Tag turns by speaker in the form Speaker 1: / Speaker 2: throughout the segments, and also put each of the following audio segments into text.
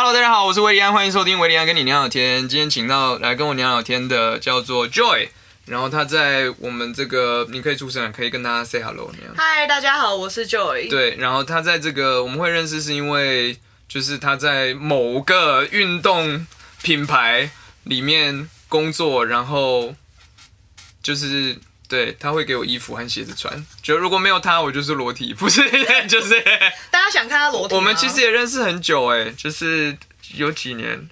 Speaker 1: Hello，大家好，我是维利安，欢迎收听维利安跟你聊聊天。今天请到来跟我聊聊天的叫做 Joy，然后他在我们这个你可以出声了，可以跟大家 say hello 那样。
Speaker 2: 嗨，大家好，我是 Joy。
Speaker 1: 对，然后他在这个我们会认识是因为就是他在某个运动品牌里面工作，然后就是对他会给我衣服和鞋子穿，就如果没有他，我就是裸体，不是 就是。
Speaker 2: 大家想看他裸体吗
Speaker 1: 我们其实也认识很久哎，就是有几年，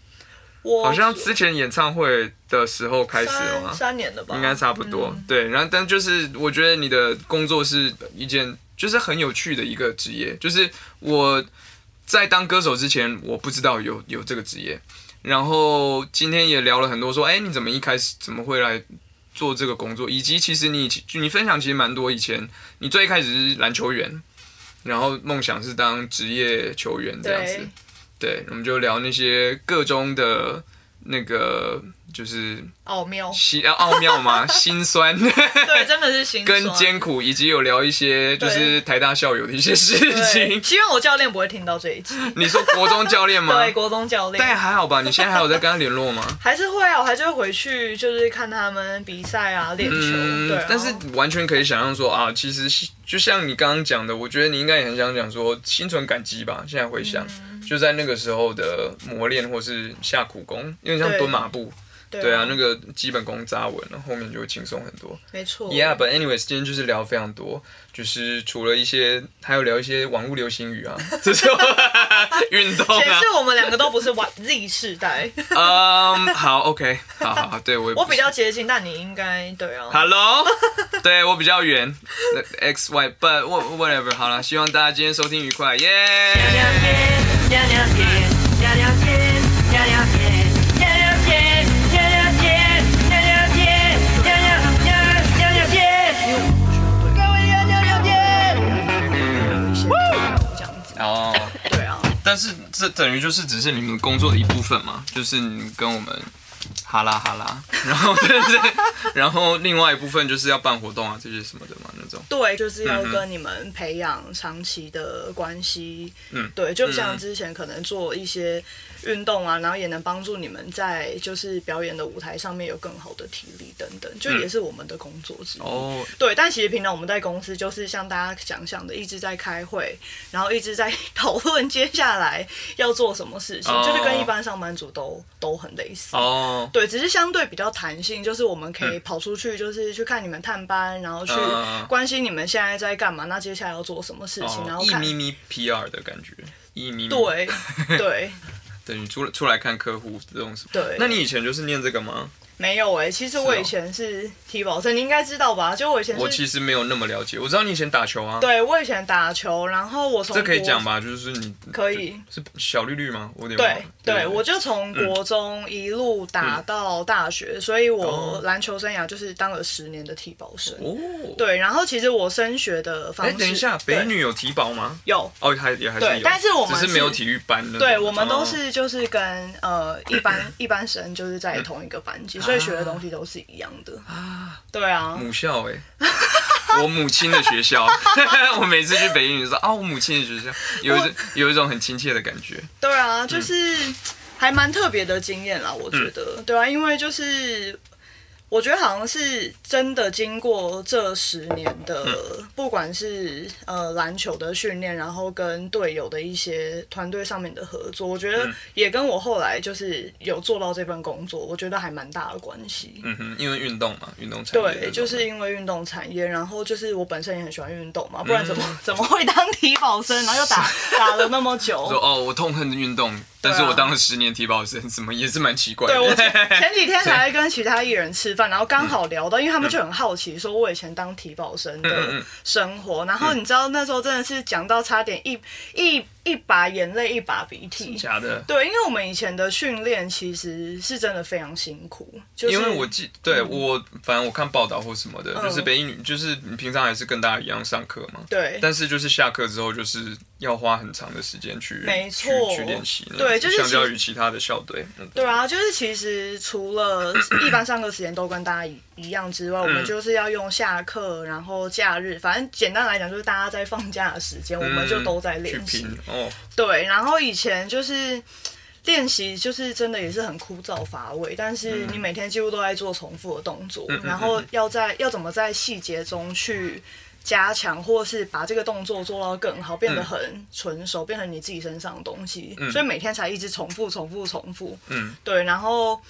Speaker 2: 我
Speaker 1: 好像之前演唱会的时候开始了
Speaker 2: 三
Speaker 1: 嘛，
Speaker 2: 三年的吧，
Speaker 1: 应该差不多。
Speaker 2: 嗯
Speaker 1: 对，然后但就是我觉得你的工作是一件就是很有趣的一个职业，就是我在当歌手之前，我不知道有有这个职业，然后今天也聊了很多，说哎你怎么一开始怎么会来？做这个工作，以及其实你你分享其实蛮多。以前你最一开始是篮球员，然后梦想是当职业球员这样子。
Speaker 2: 对，
Speaker 1: 对，我们就聊那些各中的那个就是
Speaker 2: 奥妙，
Speaker 1: 心啊奥妙吗，心酸
Speaker 2: 对，真的是心酸
Speaker 1: 跟艰苦，以及有聊一些就是台大校友的一些事，情。
Speaker 2: 希望我教练不会听到这一集。
Speaker 1: 你说国中教练吗？
Speaker 2: 对，国中教练。
Speaker 1: 但还好吧，你现在还有在跟他联络吗？
Speaker 2: 还是会啊，我还是会回去，就是看他们比赛啊，练球。对、啊，
Speaker 1: 但是完全可以想象说啊，其实就像你刚刚讲的，我觉得你应该也很想讲说心存感激吧。现在回想，
Speaker 2: 嗯
Speaker 1: 就在那个时候的磨练或是下苦功，因为像蹲马步。
Speaker 2: 对
Speaker 1: 对啊，那个基本功扎稳了，后面就会轻松很多。
Speaker 2: 没错。
Speaker 1: Yeah, but anyways，今天就是聊非常多，就是除了一些，还有聊一些网络流行语啊，这是运动啊
Speaker 2: 显示。我们两个都不是 Y Z 世代，
Speaker 1: 嗯，好，OK，好好好，对我
Speaker 2: 我比较接近，但你应该对啊。
Speaker 1: Hello，对我比较远，X Y，but whatever，好了，希望大家今天收听愉快，耶、
Speaker 2: 这
Speaker 1: 但是这等于就是只是你们工作的一部分嘛，就是你跟我们哈拉哈拉，然后对对，然后另外一部分就是要办活动啊这些什么的嘛那种。
Speaker 2: 对，就是要跟你们培养长期的关系。
Speaker 1: 嗯
Speaker 2: 对，就像之前可能做一些运动啊，然后也能帮助你们在就是表演的舞台上面有更好的体力等等，就也是我们的工作之一。
Speaker 1: 哦，
Speaker 2: 对，但其实平常我们在公司就是像大家想象的，一直在开会，然后一直在讨论接下来要做什么事情，
Speaker 1: 哦。
Speaker 2: 就是跟一般上班族都都很类似。
Speaker 1: 哦，
Speaker 2: 对，只是相对比较弹性，就是我们可以跑出去，就是去看你们探班，然后去
Speaker 1: 嗯
Speaker 2: 关心你们现在在干嘛，那接下来要做什么事情，然
Speaker 1: 哦，
Speaker 2: 后看。
Speaker 1: 一咪咪 PR 的感觉，一咪咪，
Speaker 2: 对对
Speaker 1: 等于出出来看客户这种什么。
Speaker 2: 对，
Speaker 1: 那你以前就是念这个吗？
Speaker 2: 没有哎、其实我以前是体保生，你应该知道吧？就我以前
Speaker 1: 我，其实没有那么了解，我知道你以前打球啊，
Speaker 2: 对我以前打球，然后我从
Speaker 1: 这可以讲吧？就是你
Speaker 2: 可以，
Speaker 1: 是小绿绿吗？我有点忘
Speaker 2: 对
Speaker 1: 了
Speaker 2: 对，我就从国中一路打到大学，所以我
Speaker 1: 哦
Speaker 2: 篮球生涯就是当了十年的体保生。
Speaker 1: 哦，
Speaker 2: 对，然后其实我升学的方
Speaker 1: 哎，
Speaker 2: 式，
Speaker 1: 等一下，
Speaker 2: 对
Speaker 1: 北女有体保吗？
Speaker 2: 有，
Speaker 1: 哦，还也还是有，
Speaker 2: 但是我们
Speaker 1: 只是没有体育班的。
Speaker 2: 对，我们都
Speaker 1: 哦
Speaker 2: 是就是跟呃一般一般生就是在同一个班级，所以学的东西都是一样的。
Speaker 1: 啊，
Speaker 2: 对啊，
Speaker 1: 母校哎，我母亲的学校，我每次去北京就说啊，我母亲的学校，有一种有一种很亲切的感觉。
Speaker 2: 对啊，就是还蛮特别的经验啦，我觉得，对啊，因为就是。我觉得好像是真的经过这十年的，不管是呃篮球的训练，然后跟队友的一些团队上面的合作，我觉得也跟我后来就是有做到这份工作，我觉得还蛮大的关系。
Speaker 1: 嗯哼，因为运动嘛，运动产业
Speaker 2: 对，就是因为运动产业，然后就是我本身也很喜欢运动嘛，不然怎么、怎么会当体保生，然后又打 打了那么久？
Speaker 1: 说哦，我痛恨运动，但是我当了十年体保生，怎么也是蛮奇怪的。
Speaker 2: 对我前 前几天才跟其他艺人吃饭，然后刚好聊到，因为他们就很好奇，说我以前当体保生
Speaker 1: 嗯
Speaker 2: 的
Speaker 1: 嗯。
Speaker 2: 生活，然后你知道那时候真的是讲到差点一一一把眼泪一把鼻涕。
Speaker 1: 假的。
Speaker 2: 对，因为我们以前的训练其实是真的非常辛苦，就是
Speaker 1: 因为我记对我，反正我看报道或什么的，
Speaker 2: 嗯。
Speaker 1: 就是北一女，就是你平常还是跟大家一样上课嘛，
Speaker 2: 对。
Speaker 1: 但是就是下课之后，就是要花很长的时间去
Speaker 2: 没错。
Speaker 1: 去去练习
Speaker 2: 对就是
Speaker 1: 相较于其他的校队，嗯
Speaker 2: 对啊，就是其实除了一般上课时间都跟大家一一样之外，我们就是要用下课，然后假日，反正简单来讲就是大家在放假的时间，我们就都在练习。
Speaker 1: 哦，
Speaker 2: 对，然后以前就是练习就是真的也是很枯燥乏味，但是你每天几乎都在做重复的动作，然后要在要怎么在细节中去加强，或是把这个动作做到更好，变得很纯熟，变成你自己身上的东西，所以每天才一直重复、重复、重复。
Speaker 1: 嗯，
Speaker 2: 对，然后。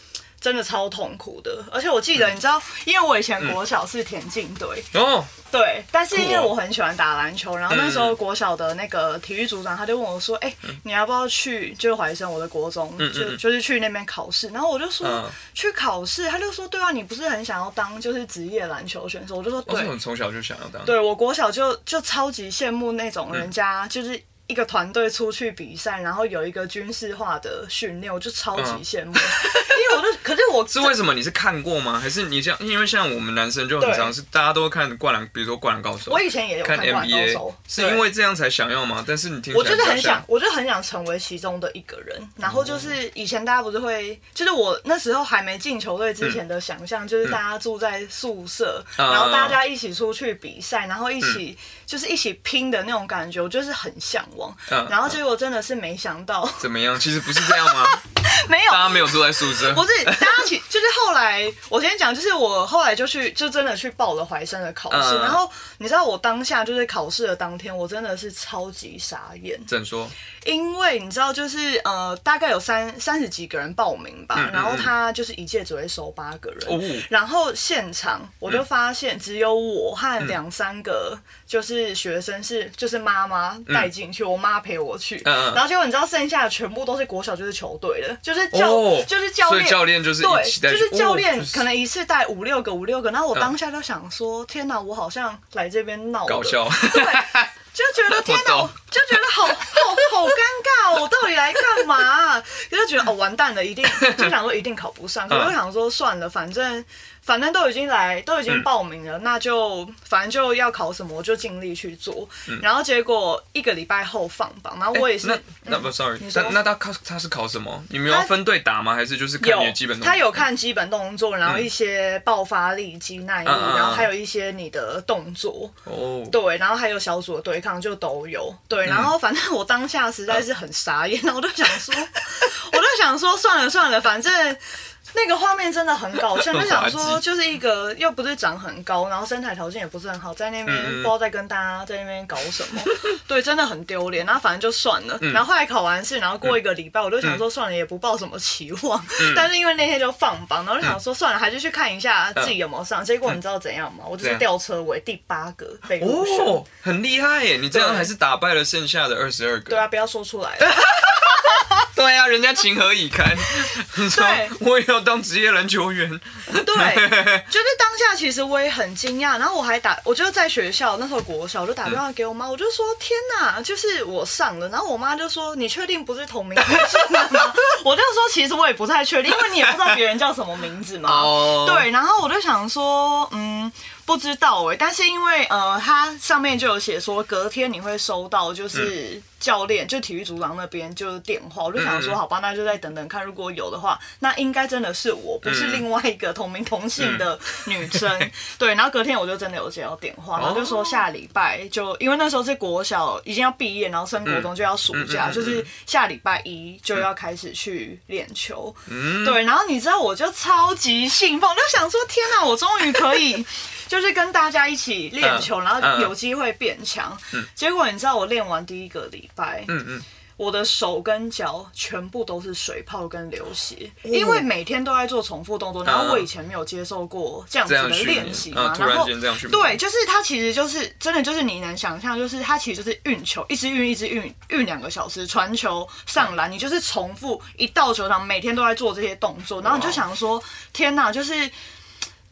Speaker 2: 真的超痛苦的，而且我记得，你知道，因为我以前国小是田径队，
Speaker 1: 哦，
Speaker 2: 对，但是因为我很喜欢打篮球，然后那时候国小的那个体育组长他就问我说：“哎、你要不要去？就是怀生我的国中，就就是去那边考试。”然后我就说：“
Speaker 1: 嗯
Speaker 2: 去考试？”他就说：“对啊，你不是很想要当就是职业篮球选手？”我就说：“对，
Speaker 1: 从小就想要当，
Speaker 2: 对我国小就就超级羡慕那种
Speaker 1: 嗯
Speaker 2: 人家就是。”一个团队出去比赛，然后有一个军事化的训练，我就超级
Speaker 1: 嗯
Speaker 2: 羡慕，因为我就，可是我
Speaker 1: 是为什么？你是看过吗？还是你像因为像我们男生就很常是大家都看灌篮，比如说灌篮高手，
Speaker 2: 我以前也有
Speaker 1: 看
Speaker 2: 看《灌篮高手》，
Speaker 1: 是因为这样才想要吗？但是你听
Speaker 2: 我就是很想，我就很想成为其中的一个人。然后就是以前大家不是会，就是我那时候还没进球队之前的想象，就是大家住在宿舍，
Speaker 1: 嗯
Speaker 2: 然后大家一起出去比赛，然后一起就是一起拼的那种感觉，我就是很向往。
Speaker 1: 嗯
Speaker 2: 然后结果真的是没想到，
Speaker 1: 怎么样？其实不是这样吗？
Speaker 2: 没有
Speaker 1: 大家没有住在宿舍，
Speaker 2: 不是，大家其就是后来，我先讲，就是我后来就去，就真的去报了怀生的考试。
Speaker 1: 嗯
Speaker 2: 然后你知道，我当下就是考试的当天，我真的是超级傻眼，
Speaker 1: 怎说？
Speaker 2: 因为你知道，就是呃，大概有三三十几个人报名吧，
Speaker 1: 嗯嗯
Speaker 2: 然后他就是一届只会收八个人。
Speaker 1: 哦，
Speaker 2: 然后现场我就发现只有我和两三个就是学生是就是妈妈带进去，我妈陪我去，然后结果你知道剩下的全部都是国小就是球队的，就是教、
Speaker 1: 哦
Speaker 2: 就是教练
Speaker 1: 教练就是
Speaker 2: 对，就是教
Speaker 1: 哦
Speaker 2: 练可能一次带五六个五六个，然后我
Speaker 1: 嗯。
Speaker 2: 当下就想说，天哪，我好像来这边闹
Speaker 1: 搞笑，
Speaker 2: 对，就觉得天哪，
Speaker 1: 我
Speaker 2: 就觉得好好好尴尬哦，我到底来干嘛、就觉得哦完蛋了，一定就想说一定考不上，可是我想说算了，反正反正都已经来，都已经报名了，那就反正就要考什么，我就尽力去做。然后结果一个礼拜后放榜，然后我也是。
Speaker 1: 那那不 sorry，那那他考他是考什么？你们要分队打吗？还是就是看你的基本动作？
Speaker 2: 他有看基本动作，然后一些爆发力、肌耐力，
Speaker 1: 嗯嗯嗯
Speaker 2: 然后还有一些你的动作，
Speaker 1: 哦，
Speaker 2: 对，然后还有小组的对抗就都有，对，然后反正我当下实在是很傻眼，然后我就想说，我就想说算了算了，反正。那个画面真的很搞笑，就想说就是一个又不是长很高，然后身材条件也不是很好，在那边不知道在跟大家在那边搞什么，对，真的很丢脸。然后反正就算了，
Speaker 1: 嗯
Speaker 2: 然后后来考完试，然后过一个礼拜，我就想说算了，也不抱什么期望。但是因为那天就放榜，然后就想说算了，还是去看一下自己有没有上。结果你知道怎样吗？我就是吊车尾第八个被入选。
Speaker 1: 哦，很厉害耶！你这样还是打败了剩下的二十二个。
Speaker 2: 对啊，不要说出来。
Speaker 1: 对啊，人家情何以堪？你说
Speaker 2: 对
Speaker 1: 我也要当职业篮球员。
Speaker 2: 对，就是当下其实我也很惊讶，然后我还打，我就在学校那时候国小，我就打电话给我妈，我就说天哪，就是我上了，然后我妈就说你确定不是同名同姓吗？我就说其实我也不太确定，因为你也不知道别人叫什么名字嘛。
Speaker 1: 哦，
Speaker 2: 对，然后我就想说，嗯，不知道哎、但是因为呃，它上面就有写说隔天你会收到就是教练，就体育组长那边就是电话，我就想说，好吧，那就再等等看，如果有的话，那应该真的是我，不是
Speaker 1: 嗯
Speaker 2: 另外一个同名同姓的女生。对，然后隔天我就真的有接到电话，然后就说下礼拜就因为那时候是国小已经要毕业，然后升国中就要暑假，就是下礼拜一就要开始去练球。
Speaker 1: 嗯，
Speaker 2: 对，然后你知道我就超级兴奋，我就想说天哪，我终于可以就是跟大家一起练球，
Speaker 1: 嗯
Speaker 2: 然后有机会变强。结果你知道我练完第一个礼拜，
Speaker 1: 嗯嗯，
Speaker 2: 我的手跟脚全部都是水泡跟流血，
Speaker 1: 哦。
Speaker 2: 因为每天都在做重复动作，然后我以前没有接受过这样子的练习嘛，
Speaker 1: 然
Speaker 2: 然后
Speaker 1: 间这样训，
Speaker 2: 对，，就是它其实就是真的就是你能想象，就是它其实就是运球，一直运一直运运两个小时，传球上篮，你就是重复一到球场，每天都在做这些动作，然后你就想说，天哪，就是。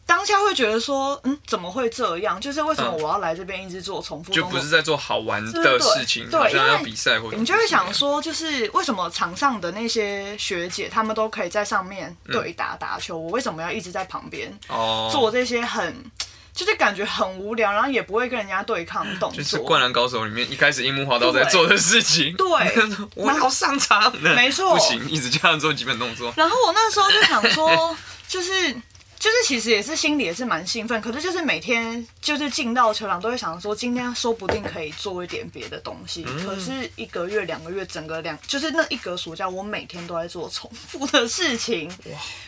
Speaker 2: 当下会觉得说，嗯，怎么会这样？就是为什么
Speaker 1: 嗯
Speaker 2: 我要来这边一直做重复？
Speaker 1: 就不是在做好玩的事情，
Speaker 2: 对
Speaker 1: 要比赛或者
Speaker 2: 你就会想说，就是为什么场上的那些学姐，她们都可以在上面对打打球，我为什么要一直在旁边
Speaker 1: 哦，
Speaker 2: 做这些很，就是感觉很无聊，然后也不会跟人家对抗动作。
Speaker 1: 就是《灌篮高手》里面一开始樱木花道在做的事情。
Speaker 2: 对
Speaker 1: 我要上场，
Speaker 2: 没错
Speaker 1: 不行，一直这样做基本动作。
Speaker 2: 然后我那时候就想说，就是。就是其实也是心里也是蛮兴奋，可是就是每天就是进到球场都会想说，今天说不定可以做一点别的东西。可是一个月、两个月，整个两就是那一个暑假，我每天都在做重复的事情，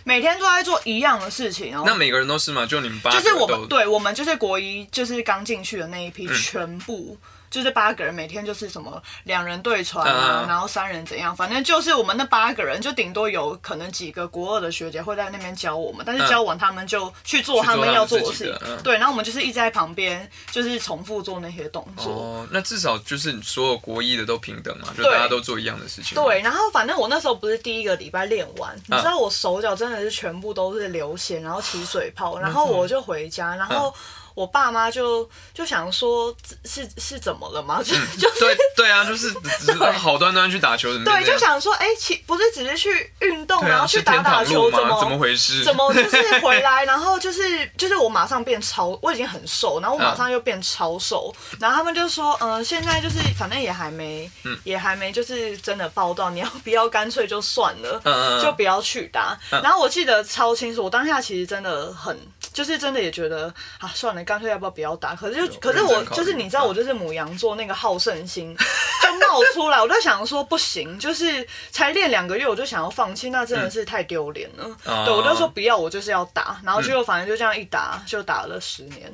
Speaker 2: 每天都在做一样的事情。哦。
Speaker 1: 那每个人都是吗？就你们班
Speaker 2: 就是我们，对我们就是国一，就是刚进去的那一批，全部。就是八个人每天就是什么两人对船啊，然后三人怎样，反正就是我们那八个人就顶多有可能几个国二的学姐会在那边教我们，但是教完他们就去做他们要做的事情。对，然后我们就是一直在旁边就是重复做那些动作。
Speaker 1: 哦，那至少就是所有国一的都平等嘛，就大家都做一样的事情。
Speaker 2: 对，然后反正我那时候不是第一个礼拜练完，你知道我手脚真的是全部都是流血，然后起水泡，然后我就回家，然后。我爸妈就就想说，是是怎么了吗？就 就是
Speaker 1: 对对啊，就是好端端去打球，
Speaker 2: 对，就想说，哎，其不是只是去运动，然后去打打球，怎么
Speaker 1: 怎么回事？
Speaker 2: 怎么 就是回来，然后就是就是我马上变超，我已经很瘦，然后我马上又变超瘦，然后他们就说，嗯，现在就是反正也还没，也还没就是真的报到，你要不要干脆就算了，就不要去打。然后我记得超清楚，我当下其实真的很。就是真的也觉得啊，算了，干脆要不要不要打？可是就可是我就是你知道，我就是母羊座那个好胜心 就冒出来，我就想说不行，就是才练两个月我就想要放弃，那真的是太丢脸了。对，我就说不要，我就是要打，然后结果反正就这样一打就打了十年。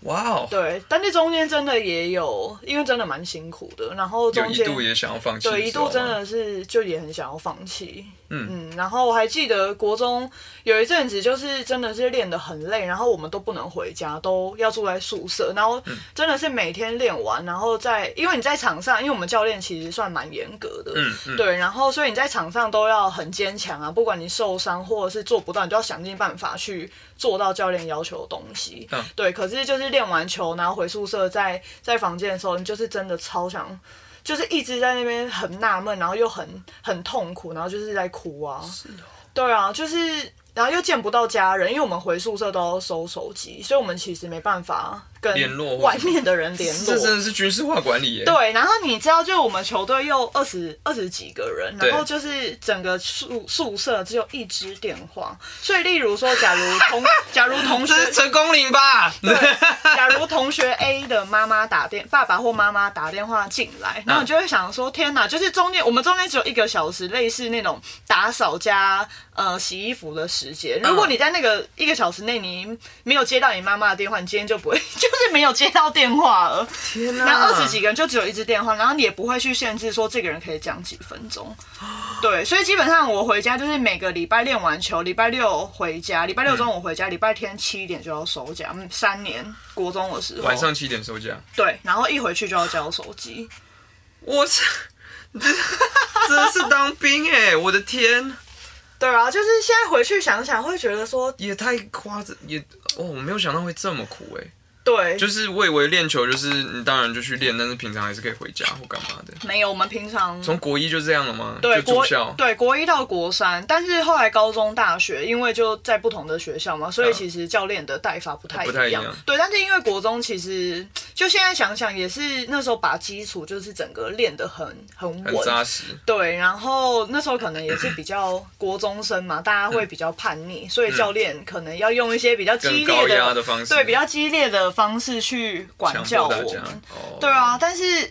Speaker 1: 哇哦！
Speaker 2: 对，但这中间真的也有，因为真的蛮辛苦的，然后中间
Speaker 1: 一度也想要放弃，
Speaker 2: 对，一度真的是就也很想要放弃。嗯嗯，然后我还记得国中有一阵子，就是真的是练得很累，然后我们都不能回家，都要住在宿舍，然后真的是每天练完，然后在因为你在场上，因为我们教练其实算蛮严格的，嗯嗯，对，然后所以你在场上都要很坚强啊，不管你受伤或者是做不到，你都要想尽办法去做到教练要求的东西。嗯，对，可是就是练完球，然后回宿舍，在在房间的时候，你就是真的超想。就是一直在那边很纳闷，然后又很很痛苦，然后就是在哭啊。是哦。对啊，就是。然后又见不到家人，因为我们回宿舍都要收手机，所以我们其实没办法跟外面的人联络。
Speaker 1: 这真的是军事化管理耶。
Speaker 2: 对，然后你知道，就我们球队又二十二十几个人，然后就是整个宿宿舍只有一支电话，所以例如说，假如同 假如同学
Speaker 1: 陈功林吧，
Speaker 2: 对，假如同学 A 的妈妈打电爸爸或妈妈打电话进来，然后你就会想说，天哪，就是中间我们中间只有一个小时，类似那种打扫加呃洗衣服的。时间，如果你在那个一个小时内你没有接到你妈妈的电话，你今天就不会，就是没有接到电话了。天哪！那二十几个人就只有一支电话，然后你也不会去限制说这个人可以讲几分钟。对，所以基本上我回家就是每个礼拜练完球，礼拜六回家，礼拜六中午回家，礼拜天七点就要收假。三年国中的时候，
Speaker 1: 晚上七点收假。
Speaker 2: 对，然后一回去就要交手机。
Speaker 1: 我操！真的是当兵哎！我的天！
Speaker 2: 对啊，就是现在回去想想，会觉得说
Speaker 1: 也太夸张，也哦，我没有想到会这么苦哎。
Speaker 2: 对，
Speaker 1: 就是我以为练球就是你当然就去练，但是平常还是可以回家或干嘛的。
Speaker 2: 没有，我们平常
Speaker 1: 从国一就这样了吗？
Speaker 2: 对，
Speaker 1: 国校
Speaker 2: 对国一到国三，但是后来高中、大学，因为就在不同的学校嘛，所以其实教练的带法不太一样。对，但是因为国中其实就现在想想也是那时候把基础就是整个练得很很稳
Speaker 1: 扎实。
Speaker 2: 对，然后那时候可能也是比较国中生嘛，大家会比较叛逆，所以教练可能要用一些比较激烈
Speaker 1: 的方式，
Speaker 2: 对，比较激烈的。方式去管教我们，对啊，但是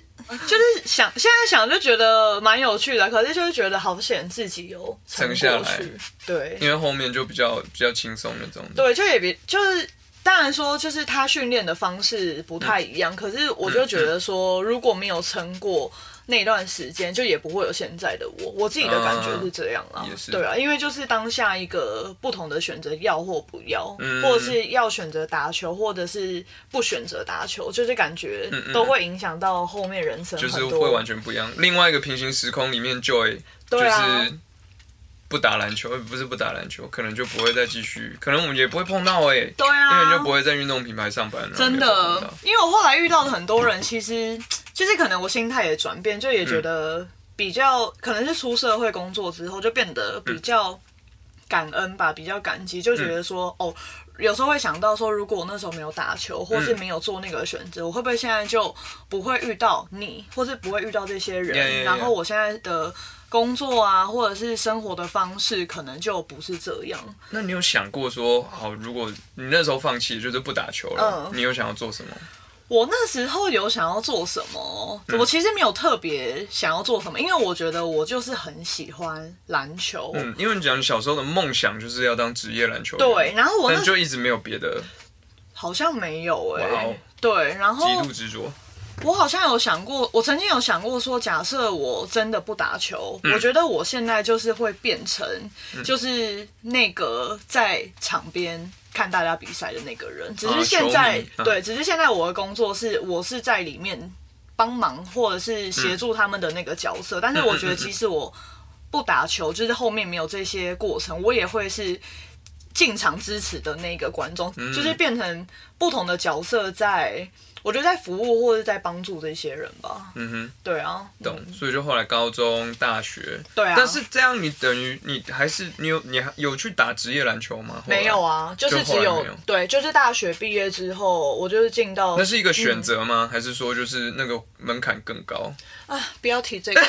Speaker 2: 就是想现在想就觉得蛮有趣的，可是就是觉得好险自己有撑下来，对，
Speaker 1: 因为后面就比较比较轻松那种，
Speaker 2: 对，就也比就是当然说就是他训练的方式不太一样，可是我就觉得说如果没有撑过。那段时间就也不会有现在的我，我自己的感觉是这样啊，对啊，因为就是当下一个不同的选择，要或不要，或者是要选择打球，或者是不选择打球，就是感觉都会影响到后面人生，
Speaker 1: 就是会完全不一样。另外一个平行时空里面，Joy 就是不打篮球，不是不打篮球，可能就不会再继续，可能我们也不会碰到哎，
Speaker 2: 对啊，
Speaker 1: 因为就不会在运动品牌上班了。
Speaker 2: 真的，因为我后来遇到的很多人，其实。就是可能我心态也转变，就也觉得比较可能是出社会工作之后就变得比较感恩吧，比较感激，就觉得说哦，有时候会想到说，如果我那时候没有打球，或是没有做那个选择，我会不会现在就不会遇到你，或是不会遇到这些人？然后我现在的。工作啊，或者是生活的方式，可能就不是这样。
Speaker 1: 那你有想过说，好，如果你那时候放弃，就是不打球了，
Speaker 2: 嗯
Speaker 1: 你有想要做什么？
Speaker 2: 我那时候有想要做什么，我其实没有特别想要做什么，因为我觉得我就是很喜欢篮球。
Speaker 1: 嗯，因为你讲你小时候的梦想就是要当职业篮球员，
Speaker 2: 对，，然后我那
Speaker 1: 就一直没有别的
Speaker 2: 好像没有哎、对，然后
Speaker 1: 极度执着。
Speaker 2: 我好像有想过，我曾经有想过说，假设我真的不打球，
Speaker 1: 嗯
Speaker 2: 我觉得我现在就是会变成，就是那个在场边看大家比赛的那个人。只是现在，
Speaker 1: 啊
Speaker 2: 对，只是现在我的工作是，我是在里面帮忙或者是协助他们的那个角色。但是我觉得，即使我不打球，就是后面没有这些过程，我也会是。进场支持的那个观众，
Speaker 1: 嗯
Speaker 2: 就是变成不同的角色在，我觉得在服务或者在帮助这些人吧。
Speaker 1: 嗯哼，
Speaker 2: 对啊，
Speaker 1: 懂。所以就后来高中、大学，
Speaker 2: 对啊，
Speaker 1: 但是这样你等于你还是你有你还有去打职业篮球吗？
Speaker 2: 没有，啊，就是只有对，就是大学毕业之后，我就是进到
Speaker 1: 那是一个选
Speaker 2: 嗯
Speaker 1: 择吗？还是说就是那个门槛更高？
Speaker 2: 啊，不要提这个。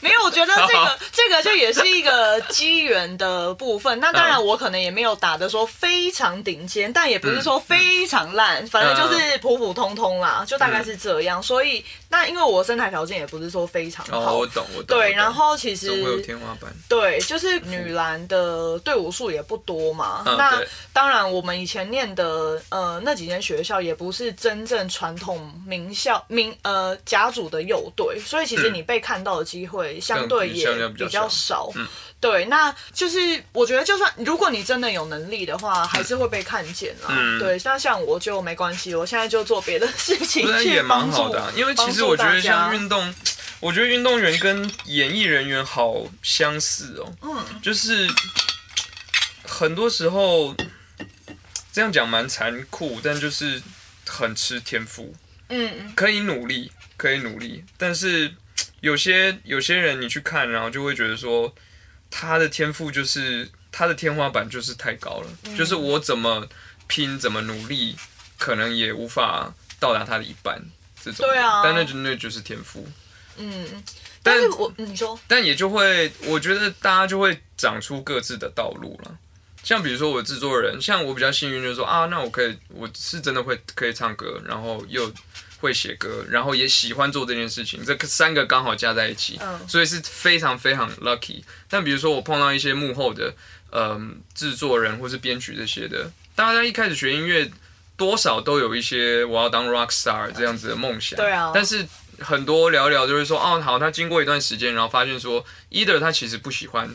Speaker 2: 没有，我觉得这个这个就也是一个机缘的部分。那当然，
Speaker 1: 嗯
Speaker 2: 我可能也没有打的说非常顶尖，但也不是说非常烂，反正就是普普通通啦，就大概是这样。所以，那因为我身材条件也不是说非常
Speaker 1: 哦，
Speaker 2: 好，
Speaker 1: 我懂，我懂。
Speaker 2: 对，然后其实
Speaker 1: 总会有天花板。
Speaker 2: 对，就是女篮的队伍数也不多嘛。那当然，我们以前念的呃那几间学校也不是真正传统名校名呃甲组的幼队，所以其实
Speaker 1: 嗯
Speaker 2: 你被看到的机会相对也
Speaker 1: 比较少嗯
Speaker 2: 少。对，那就是我觉得，就算如果你真的有能力的话，还是会被看见啦。
Speaker 1: 嗯
Speaker 2: 对，那像我就没关系，我现在就做别的事情
Speaker 1: 不然也
Speaker 2: 去帮助
Speaker 1: 蛮好的啊、因为其实我觉得像运动，我觉得运动员跟演艺人员好相似哦，
Speaker 2: 嗯，
Speaker 1: 就是很多时候这样讲蛮残酷，但就是很吃天赋，
Speaker 2: 嗯
Speaker 1: 可以努力，可以努力，但是有些有些人你去看，然后就会觉得说他的天赋就是他的天花板就是太高了，
Speaker 2: 嗯。
Speaker 1: 就是我怎么拼怎么努力，可能也无法到达他的一半。这种，
Speaker 2: 对啊。
Speaker 1: 但那就那就是天赋，
Speaker 2: 嗯，
Speaker 1: 但
Speaker 2: 我嗯你说。
Speaker 1: 但也就会，我觉得大家就会长出各自的道路了。像比如说我制作人，像我比较幸运，就是说啊，那我可以，我是真的会可以唱歌，然后又会写歌，然后也喜欢做这件事情，这三个刚好加在一起，
Speaker 2: 嗯。
Speaker 1: 所以是非常非常 lucky。但比如说我碰到一些幕后的，嗯、制作人或是编曲这些的，大家一开始学音乐，多少都有一些我要当 rock star 这样子的梦想，
Speaker 2: 对啊。
Speaker 1: 但是很多聊一聊就会说，哦，好，他经过一段时间，然后发现说，either 他其实不喜欢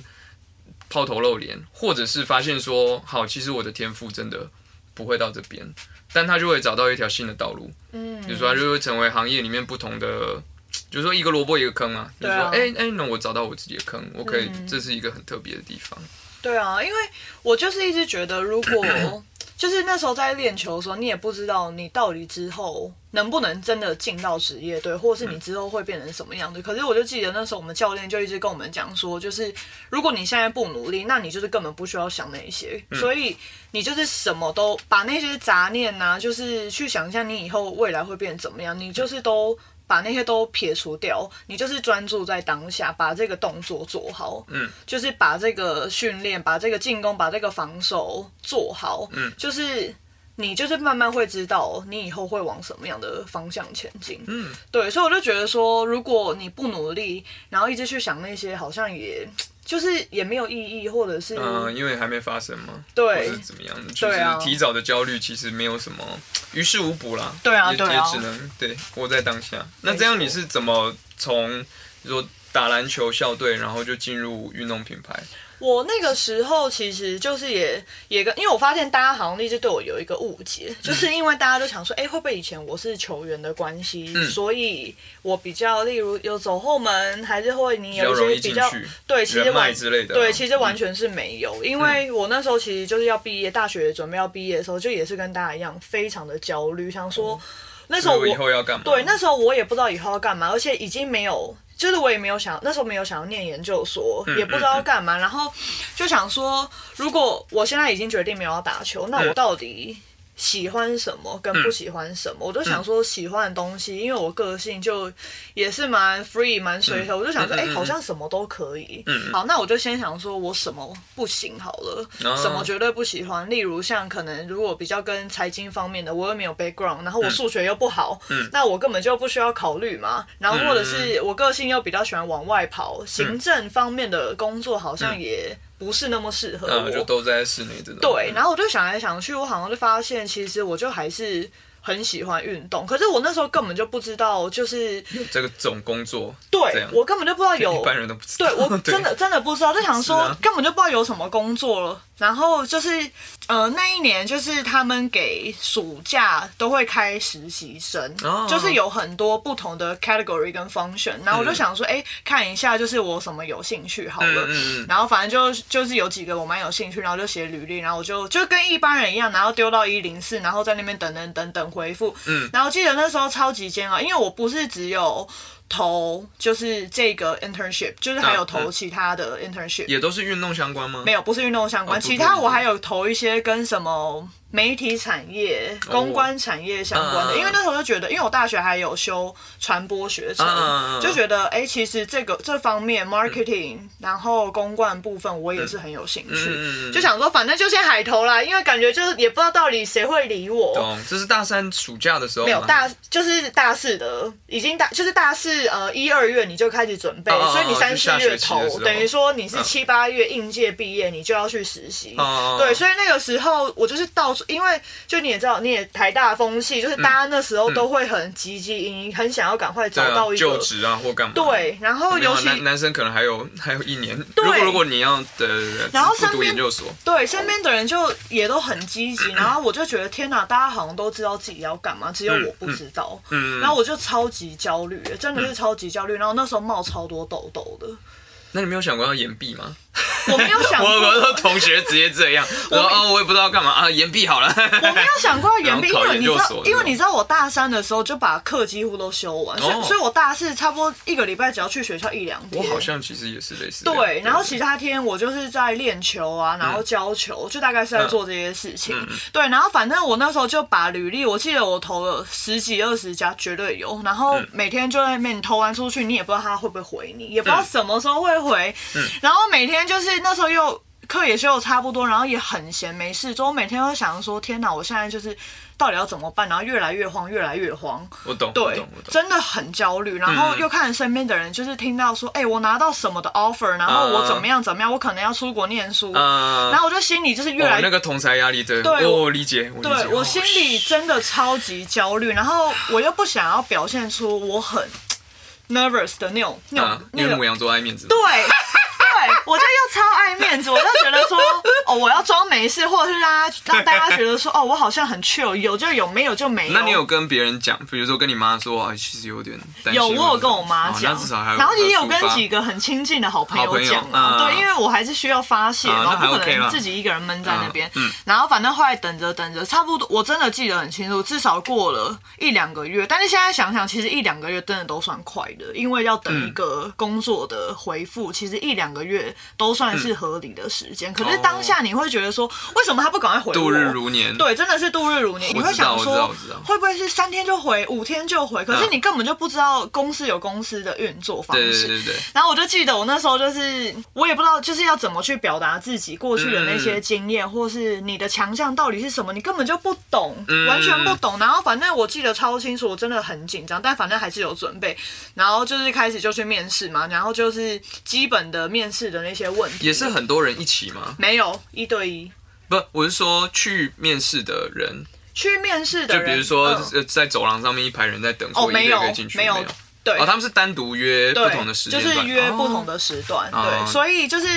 Speaker 1: 抛头露脸，或者是发现说，好，其实我的天赋真的不会到这边，但他就会找到一条新的道路，
Speaker 2: 嗯，
Speaker 1: 比如说他就会成为行业里面不同的。就是说一个萝卜一个坑嘛，就是说，
Speaker 2: 哎
Speaker 1: 哎哎、那我找到我自己的坑，我可以，
Speaker 2: 嗯
Speaker 1: 这是一个很特别的地方。
Speaker 2: 对啊，因为我就是一直觉得，如果就是那时候在练球的时候，你也不知道你到底之后能不能真的进到职业队，或者是你之后会变成什么样子。可是我就记得那时候我们教练就一直跟我们讲说，就是如果你现在不努力，那你就是根本不需要想那些，所以你就是什么都把那些杂念呐、就是去想象你以后未来会变怎么样，你就是都。把那些都撇除掉，你就是专注在当下，把这个动作做好。
Speaker 1: 嗯，
Speaker 2: 就是把这个训练、把这个进攻、把这个防守做好。
Speaker 1: 嗯，
Speaker 2: 就是你就是慢慢会知道你以后会往什么样的方向前进。
Speaker 1: 嗯，
Speaker 2: 对，所以我就觉得说，如果你不努力，然后一直去想那些，好像也就是也没有意义，或者是、
Speaker 1: 嗯、因为还没发生嘛，
Speaker 2: 对
Speaker 1: 或是怎么样的，就是提早的焦虑其实没有什么，于事无补啦。
Speaker 2: 对啊对啊
Speaker 1: 也只能对活在当下。那这样你是怎么从比如说打篮球校队，然后就进入运动品牌？
Speaker 2: 我那个时候其实就是也也跟，因为我发现大家好像一直对我有一个误解，就是因为大家都想说，哎、会不会以前我是球员的关系，
Speaker 1: 嗯
Speaker 2: 所以我比较，例如有走后门，还是会你有一些比较，对，其实完
Speaker 1: 之类的啊。
Speaker 2: 对，其实完全是没有，因为我那时候其实就是要毕业，大学准备要毕业的时候，就也是跟大家一样，非常的焦虑，想说那时候我
Speaker 1: 我以后要干嘛？
Speaker 2: 对，那时候我也不知道以后要干嘛，而且已经没有，就是我也没有想，那时候没有想要念研究所，
Speaker 1: 嗯
Speaker 2: 也不知道要干嘛，然后就想说，如果我现在已经决定没有要打球，那我
Speaker 1: 嗯。
Speaker 2: 到底喜欢什么跟不喜欢什么，我就想说喜欢的东西，因为我个性就也是蛮 free 蛮随和，我就想说，哎、好像什么都可以。好，那我就先想说我什么不行好了，
Speaker 1: 哦。
Speaker 2: 什么绝对不喜欢。例如像可能如果比较跟财经方面的，我又没有 background，然后我数学又不好，那我根本就不需要考虑嘛。然后或者是我个性又比较喜欢往外跑，行政方面的工作好像也不是那么适合我。
Speaker 1: 嗯，就都在室内这种。
Speaker 2: 对，然后我就想来想去，我好像就发现，其实我就还是很喜欢运动，可是我那时候根本就不知道，就是
Speaker 1: 这个种工作，
Speaker 2: 对我根本就不知道有
Speaker 1: 一般人都不知道。
Speaker 2: 对我真的 真的不知道，就想说、
Speaker 1: 啊
Speaker 2: 根本就不知道有什么工作了。然后就是呃那一年就是他们给暑假都会开实习生，
Speaker 1: 哦
Speaker 2: 就是有很多不同的 category 跟 function。然后我就想说，哎、看一下就是我什么有兴趣好了。然后反正就就是有几个我蛮有兴趣，然后就写履历，然后我就就跟一般人一样，然后丢到一零四，然后在那边等等等等回复。
Speaker 1: 嗯
Speaker 2: 然后记得那时候超级煎熬，因为我不是只有投就是这个 internship，就是还有投其他的 internship，、
Speaker 1: 也都是运动相关吗？
Speaker 2: 没有不是运动相关，
Speaker 1: 哦不
Speaker 2: 其他我还有投一些跟什么。媒体产业、公关产业相关的，因为那时候就觉得，因为我大学还有修传播学程，就觉得哎、其实这个这方面 marketing，、然后公关部分我也是很有兴趣，就想说反正就先海投啦，因为感觉就是也不知道到底谁会理我，
Speaker 1: 懂，这是大三暑假的时候
Speaker 2: 没有大就是大四的，已经大就是大四呃一二月你就开始准备，
Speaker 1: 哦哦哦
Speaker 2: 所以你三四月投等于说你是七八月应届毕业，你就要去实习。
Speaker 1: 哦。
Speaker 2: 对，所以那个时候我就是到处，因为就你也知道，你也台大风气，就是大家那时候都会很积极很想要赶快找到一个。
Speaker 1: 就职啊或干嘛？
Speaker 2: 对，然后尤其
Speaker 1: 男男生可能还有还有一年。
Speaker 2: 对
Speaker 1: 如果如果你要对对对，
Speaker 2: 然后
Speaker 1: 不读
Speaker 2: 身边
Speaker 1: 研究所，
Speaker 2: 对身边的人就也都很积极，然后我就觉得天哪，大家好像都知道自己要干嘛，只有我不知道。
Speaker 1: 嗯，
Speaker 2: 然后我就超级焦虑，真的是超级焦虑。然后那时候冒超多痘痘的，
Speaker 1: 那你没有想过要延毕吗？
Speaker 2: 我没有想
Speaker 1: 我
Speaker 2: 过，
Speaker 1: 我说同学直接这样，我说哦，我也不知道干嘛啊，延毕好了。
Speaker 2: 我没有想过要延毕，因为你知道因为你知道我大三的时候就把课几乎都修完，所以
Speaker 1: 哦
Speaker 2: 所以我大四差不多一个礼拜只要去学校一两天。
Speaker 1: 我好像其实也是类似。
Speaker 2: 对，然后其他天我就是在练球啊，然后教球，就大概是在做这些事情。
Speaker 1: 嗯
Speaker 2: 对，然后反正我那时候就把履历，我记得我投了十几二十家，绝对有。然后
Speaker 1: 嗯
Speaker 2: 每天就在那边你投完出去，你也不知道他会不会回你，也不知道
Speaker 1: 嗯
Speaker 2: 什么时候会回。然后每天就是那时候又。课也修的差不多，然后也很闲没事就，我每天都想说：天哪，我现在就是到底要怎么办？然后越来越慌，越来越慌。
Speaker 1: 我懂，我
Speaker 2: 对。真的很焦虑。然后
Speaker 1: 嗯
Speaker 2: 又看身边的人，就是听到说，哎、我拿到什么的 offer，然后我怎么样怎么样，我可能要出国念书，
Speaker 1: 嗯，
Speaker 2: 然后我就心里就是越来
Speaker 1: 越那个同才压力，对，
Speaker 2: 对
Speaker 1: 我理解，我理解。哦
Speaker 2: 对我心里真的超级焦虑，然后我又不想要表现出我很 nervous 的那种那种、那种
Speaker 1: 为母羊座爱面子。
Speaker 2: 对。对，我就又超爱面子，我就觉得说，哦，我要装没事，或者是让他让大家觉得说，哦，我好像很 chill，有就有，没有就没有。
Speaker 1: 那你有跟别人讲，比如说跟你妈说，啊，其实有点担心。
Speaker 2: 有，我有跟我妈
Speaker 1: 哦
Speaker 2: 讲，然后也有跟几个很亲近的好朋
Speaker 1: 友
Speaker 2: 友讲啊，
Speaker 1: 嗯
Speaker 2: 对，因为我还是需要发泄
Speaker 1: 然后
Speaker 2: 不可能自己一个人闷在那边。然后反正后来等着等着，差不多我真的记得很清楚，至少过了一两个月。但是现在想想，其实一两个月真的都算快的，因为要等一个工作的回复，其实一两个月都算是合理的时间。可是当下你会觉得说，为什么他不赶快回我？
Speaker 1: 度日如年。
Speaker 2: 对，真的是度日如年。你会想说会不会是三天就回，五天就回？可是
Speaker 1: 嗯
Speaker 2: 你根本就不知道公司有公司的运作方
Speaker 1: 式对
Speaker 2: 式。
Speaker 1: 对对对，
Speaker 2: 然后我就记得我那时候就是，我也不知道就是要怎么去表达自己过去的那些经验，或是你的强项到底是什么，你根本就不懂，
Speaker 1: 嗯
Speaker 2: 完全不懂。然后反正我记得超清楚，我真的很紧张，但反正还是有准备。然后就是开始就去面试嘛，然后就是基本的面试的那些问题，
Speaker 1: 也是很多人一起吗？
Speaker 2: 没有一对一。
Speaker 1: 不，我是说去面试的人，
Speaker 2: 去面试的
Speaker 1: 就，比如说在走廊上面一排人在等，
Speaker 2: 哦，没有没有
Speaker 1: 有。，
Speaker 2: 对，
Speaker 1: 哦，他们是单独约不，同的时
Speaker 2: 就
Speaker 1: 间段，
Speaker 2: 是约不同
Speaker 1: 的。
Speaker 2: 的时段，
Speaker 1: 哦
Speaker 2: 对，所以就是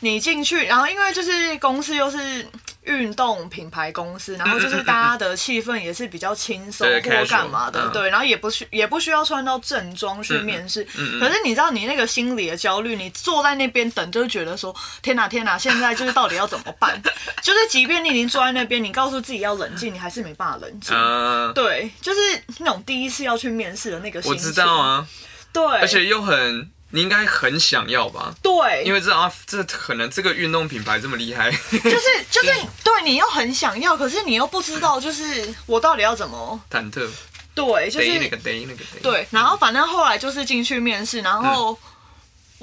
Speaker 2: 你进去，然后因为就是公司又是运动品牌公司，然后就是大家的气氛也是比较轻松
Speaker 1: 对
Speaker 2: 或干嘛的，
Speaker 1: 嗯。
Speaker 2: 对，然后也不需也不需要穿到正装去面试，可是你知道你那个心理的焦虑，你坐在那边等，就会觉得说天哪天哪，现在就是到底要怎么办？就是即便你已经坐在那边，你告诉自己要冷静，你还是没办法冷静。
Speaker 1: 嗯，
Speaker 2: 对，就是那种第一次要去面试的那个心情。
Speaker 1: 我知道啊，
Speaker 2: 对，
Speaker 1: 而且又很你应该很想要吧？
Speaker 2: 对，
Speaker 1: 因为这啊，这可能这个运动品牌这么厉害，
Speaker 2: 就是 就是对你又很想要，可是你又不知道，就是我到底要怎么
Speaker 1: 忐忑，
Speaker 2: 对，就是
Speaker 1: 那个逮那个逮，
Speaker 2: 对，然后反正后来就是进去面试，然后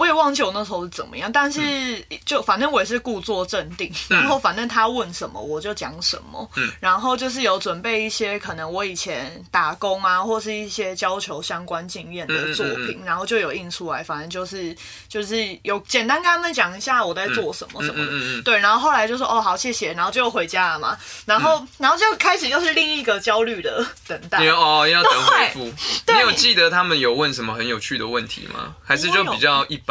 Speaker 2: 我也忘记我那时候是怎么样，但是就反正我也是故作镇定，然后反正他问什么我就讲什么，
Speaker 1: 嗯。
Speaker 2: 然后就是有准备一些可能我以前打工啊，或是一些教球相关经验的作品，
Speaker 1: 嗯
Speaker 2: 然后就有印出来，反正就是就是有简单跟他们讲一下我在做什么什么的。对，然后后来就说哦好谢谢，然后就回家了嘛，然后、然后就开始又是另一个焦虑的等待。
Speaker 1: 你。哦要等回复，
Speaker 2: 对。
Speaker 1: 你有记得他们有问什么很有趣的问题吗？还是就比较一般，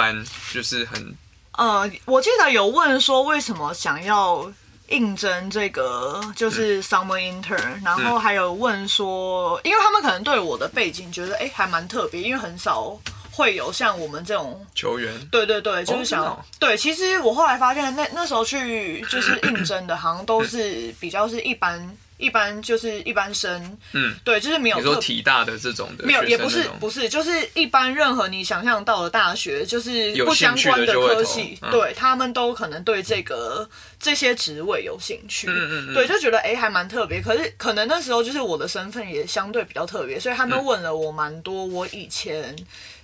Speaker 1: 就是很
Speaker 2: 呃，我记得有问说为什么想要应征这个就是 summer intern，、然后还有问说，因为他们可能对我的背景觉得哎、还蛮特别，因为很少会有像我们这种。
Speaker 1: 球员，
Speaker 2: 对对对，就是想、对。其实我后来发现那，那时候去就是应征的，好像都是比较是一般一般就是一般生，
Speaker 1: 嗯，
Speaker 2: 对，就是没有
Speaker 1: 你说体大的这种的，
Speaker 2: 没有，也不是不是，就是一般任何你想象到的大学，就是不相关
Speaker 1: 的
Speaker 2: 科系，
Speaker 1: 嗯
Speaker 2: 对他们都可能对这个这些职位有兴趣，
Speaker 1: 嗯嗯嗯
Speaker 2: 对，就觉得哎、还蛮特别。可是可能那时候就是我的身份也相对比较特别，所以他
Speaker 1: 嗯
Speaker 2: 们问了我蛮多我以前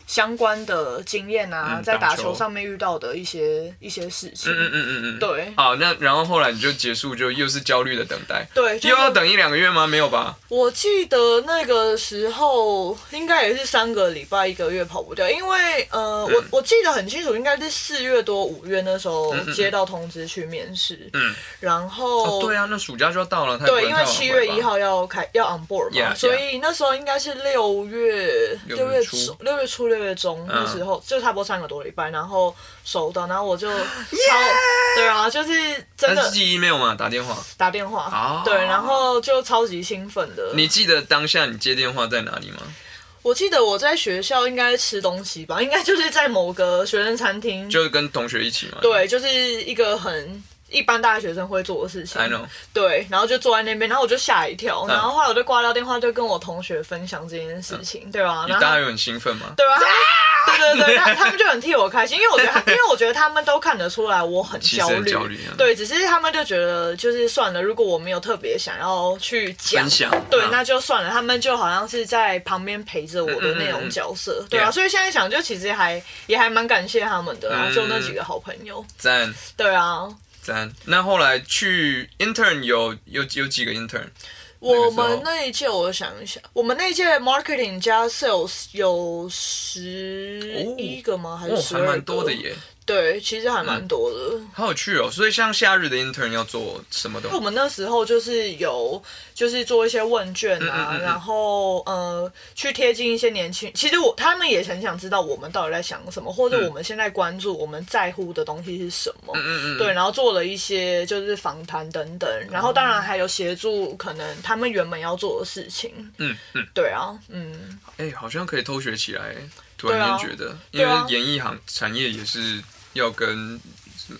Speaker 2: 相关的经验啊，
Speaker 1: 嗯
Speaker 2: 在打
Speaker 1: 打球。
Speaker 2: 球上面遇到的一些一些事情，
Speaker 1: 嗯嗯嗯嗯嗯，
Speaker 2: 对。
Speaker 1: 好，那然后后来你就结束，就又是焦虑的等待，
Speaker 2: 对，就是
Speaker 1: 又要等一两个月吗？没有吧？
Speaker 2: 我记得那个时候应该也是三个礼拜、一个月跑不掉，因为呃，我我记得很清楚，应该是四月多五月那时候接到通知去面试，
Speaker 1: 嗯，
Speaker 2: 然后、
Speaker 1: 哦，对啊，那暑假就要到了，
Speaker 2: 对，因为七月一号要开要 on board 嘛。
Speaker 1: Yeah,
Speaker 2: 所以那时候应该是六月
Speaker 1: 六月初。
Speaker 2: 六月初六月中、那时候就差不多三个多礼拜，然后收到，然后我就 超对啊，就是真的
Speaker 1: 但是寄 email 嘛，打电话。
Speaker 2: 打电话、
Speaker 1: 哦
Speaker 2: 对，然后就超级兴奋的。
Speaker 1: 你记得当下你接电话在哪里吗？
Speaker 2: 我记得我在学校应该吃东西吧，应该就是在某个学生餐厅，
Speaker 1: 就是跟同学一起嘛。
Speaker 2: 对，就是一个很一般大学生会做的事情。
Speaker 1: ，I know。
Speaker 2: 对，然后就坐在那边，然后我就吓一跳，
Speaker 1: 嗯
Speaker 2: 然后后来我就挂掉电话，就跟我同学分享这件事情，对吧？然后
Speaker 1: 你大家有很兴奋吗？
Speaker 2: 对吧？对对对，他他们就很替我开心，因为我觉得他，因为我觉得他们都看得出来我很焦虑，
Speaker 1: 焦虑啊
Speaker 2: 对，只是他们就觉得就是算了，如果我没有特别想要去讲对，
Speaker 1: 嗯
Speaker 2: 那就算了，他们就好像是在旁边陪着我的那种角色，对啊所以现在想，就其实还也还蛮感谢他们的就那几个好朋友，
Speaker 1: 赞
Speaker 2: 对啊，
Speaker 1: 赞。那后来去 intern 有有有几个 intern？
Speaker 2: 我们那一届我想一下，我们那一届 marketing 加 sales 有十一个吗？还是
Speaker 1: 哦，
Speaker 2: 十二
Speaker 1: 还蛮多的耶，
Speaker 2: 对，其实还蛮多的。
Speaker 1: 好有趣哦。所以像夏日的 intern 要做什么东西？
Speaker 2: 我们那时候就是有，就是做一些问卷啊，然后呃，去贴近一些年轻。其实我他们也很想知道我们到底在想什么，或者我们现在关注、我们在乎的东西是什么。
Speaker 1: 嗯嗯嗯，
Speaker 2: 对，然后做了一些就是访谈等等，然后当然还有协助可能他们原本要做的事情。
Speaker 1: 嗯嗯，
Speaker 2: 对啊，嗯，
Speaker 1: 哎，好像可以偷学起来。突然间觉得，因为演艺行产业也是要跟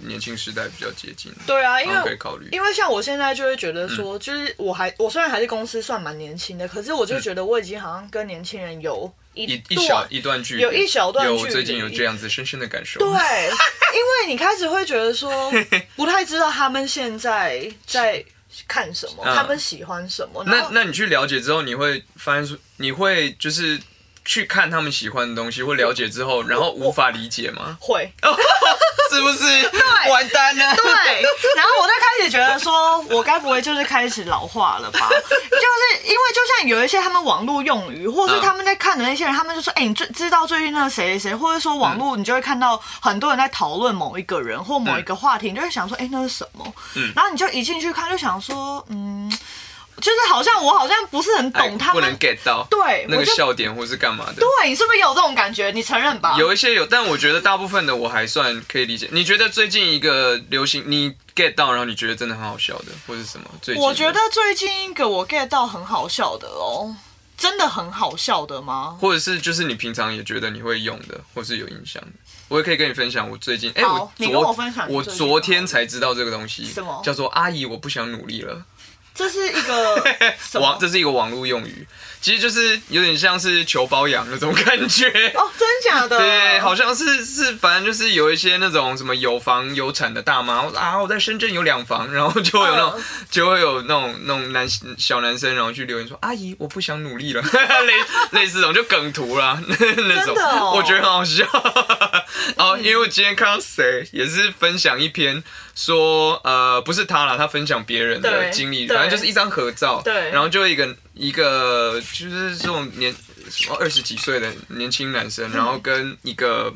Speaker 1: 年轻时代比较接近，
Speaker 2: 对啊，因
Speaker 1: 为可以
Speaker 2: 为
Speaker 1: 考虑。
Speaker 2: 因为像我现在就会觉得
Speaker 1: 嗯
Speaker 2: 说，就是我还我虽然还是公司算蛮年轻的，可是我就觉得我已经好像跟年轻人有一
Speaker 1: 一小一段距离，
Speaker 2: 有一小段距离
Speaker 1: 有最近有这样子深深的感受。
Speaker 2: 对，因为你开始会觉得说，不太知道他们现在在看什么，
Speaker 1: 嗯
Speaker 2: 他们喜欢什么。
Speaker 1: 那那你去了解之后，你会发现说，你会就是去看他们喜欢的东西，或了解之后，然后无法理解吗？
Speaker 2: 会
Speaker 1: 是不是？对完蛋了。
Speaker 2: 对，然后我就开始觉得说，我该不会就是开始老化了吧？就是因为就像有一些他们网络用语，或是他们在看的那些人，他们就说，哎、你最知道最近那个谁谁谁，或者说网络，你就会看到很多人在讨论某一个人或某一个话题，你就会想说，哎、那是什么？
Speaker 1: 嗯
Speaker 2: 然后你就一进去看，就想说，嗯，就是好像我好像不是很懂他们
Speaker 1: 哎不能 get 到
Speaker 2: 对，
Speaker 1: 那个笑点或是干嘛的。
Speaker 2: 对，你是不是有这种感觉？你承认吧？
Speaker 1: 有一些有，但我觉得大部分的我还算可以理解。你觉得最近一个流行你 get 到，然后你觉得真的很好笑的，或是什么？最近
Speaker 2: 我觉得最近一个我 get 到很好笑的哦，真的很好笑的吗？
Speaker 1: 或者是就是你平常也觉得你会用的，或是有印象的，我也可以跟你分享。我最近，哎、我昨
Speaker 2: 分享
Speaker 1: 我
Speaker 2: 最近的
Speaker 1: 昨天才知道这个东西，
Speaker 2: 什么
Speaker 1: 叫做阿姨，我不想努力了。
Speaker 2: 这是一个 什
Speaker 1: 网，这是一个网络用语，其实就是有点像是求包养那种感觉。
Speaker 2: 哦，真假的？
Speaker 1: 对，好像是是，反正就是有一些那种什么有房有产的大妈，啊，我在深圳有两房，然后就会有那种、
Speaker 2: 嗯。
Speaker 1: 就会有那种那种男小男生，然后去留言说，阿姨，我不想努力了，类类似这种就梗图啦，那种。
Speaker 2: 哦？
Speaker 1: 我觉得很好笑。哦，因为我今天看到谁也是分享一篇说，呃，不是他啦，他分享别人的经历，反正就是一张合照，
Speaker 2: 对
Speaker 1: 然后就一个一个就是这种年什么二十几岁的年轻男生，然后跟一个。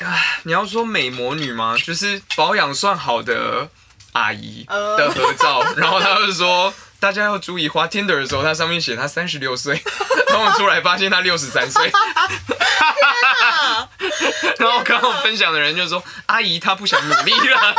Speaker 1: 唉，你要说美魔女吗？就是保养算好的阿姨
Speaker 2: 呃
Speaker 1: 的合照，然后他就说大家要注意，滑 Tinder 的时候，他上面写他三十六岁，然后我出来发现他六十三岁，
Speaker 2: 啊
Speaker 1: 然后刚我分享的人就说阿姨她不想努力了，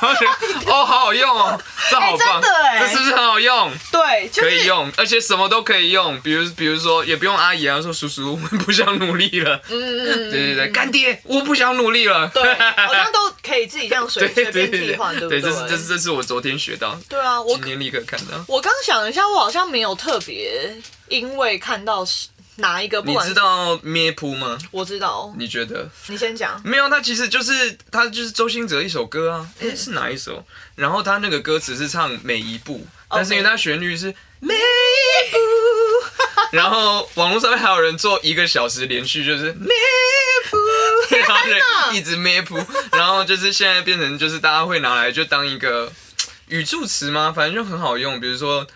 Speaker 1: 然后觉得哦好好用哦，这好棒，这是不是很好用？
Speaker 2: 对，就是
Speaker 1: 可以用，而且什么都可以用，比如比如说也不用阿姨啊，说叔叔我不想努力了，
Speaker 2: 嗯嗯嗯，
Speaker 1: 对对对，干爹我不想努力了，
Speaker 2: 对，好像都可以自己这样随
Speaker 1: 对
Speaker 2: 随便替换，对不
Speaker 1: 对，
Speaker 2: 对？
Speaker 1: 这是这是这是我昨天学到，
Speaker 2: 对啊，我
Speaker 1: 今天立刻看到。
Speaker 2: 我刚想了一下，我好像没有特别因为看到是哪一个，不
Speaker 1: 你
Speaker 2: 管
Speaker 1: 知道咩扑吗？
Speaker 2: 我知道，
Speaker 1: 你觉得
Speaker 2: 你先讲。
Speaker 1: 没有？它其实就是它就是周兴哲一首歌啊，诶，是哪一首？然后他那个歌词是唱每一步，但是因为它旋律是每一步，然后网络上面还有人做一个小时连续就是咩扑，然后就一直咩扑，然后就是现在变成就是大家会拿来就当一个语助词吗？反正就很好用，比如说。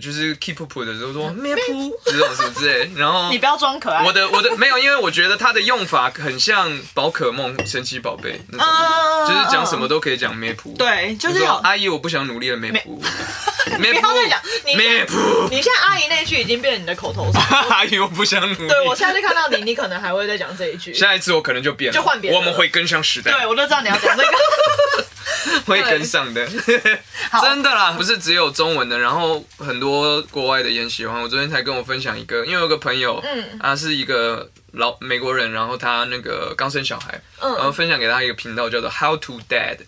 Speaker 1: 就是 keep up 的时候说咩噗这种什么之类，然后
Speaker 2: 你不要装可爱。
Speaker 1: 我的我的没有，因为我觉得它的用法很像宝可梦、神奇宝贝那种，
Speaker 2: 啊
Speaker 1: 就是讲什么都可以讲咩噗。，
Speaker 2: 对，就
Speaker 1: 就是。阿姨我不想努力了咩扑，咩
Speaker 2: 不要再讲，你你现在阿姨那句已经变成你的口头禅。
Speaker 1: 阿姨我不想努力。
Speaker 2: 对我下次看到你，你可能还会再讲这一句。
Speaker 1: 下一次我可能就变了，
Speaker 2: 就换别人
Speaker 1: 我们会跟上时代，
Speaker 2: 对，我都知道你要讲这个。
Speaker 1: 会跟上的。真的啦，不是只有中文的，然后很多国外的也很喜欢。我昨天才跟我分享一个，因为有个朋友，
Speaker 2: 嗯
Speaker 1: 他是一个老美国人，然后他那个刚生小孩，然后
Speaker 2: 嗯，
Speaker 1: 分享给他一个频道叫做 How to Dad，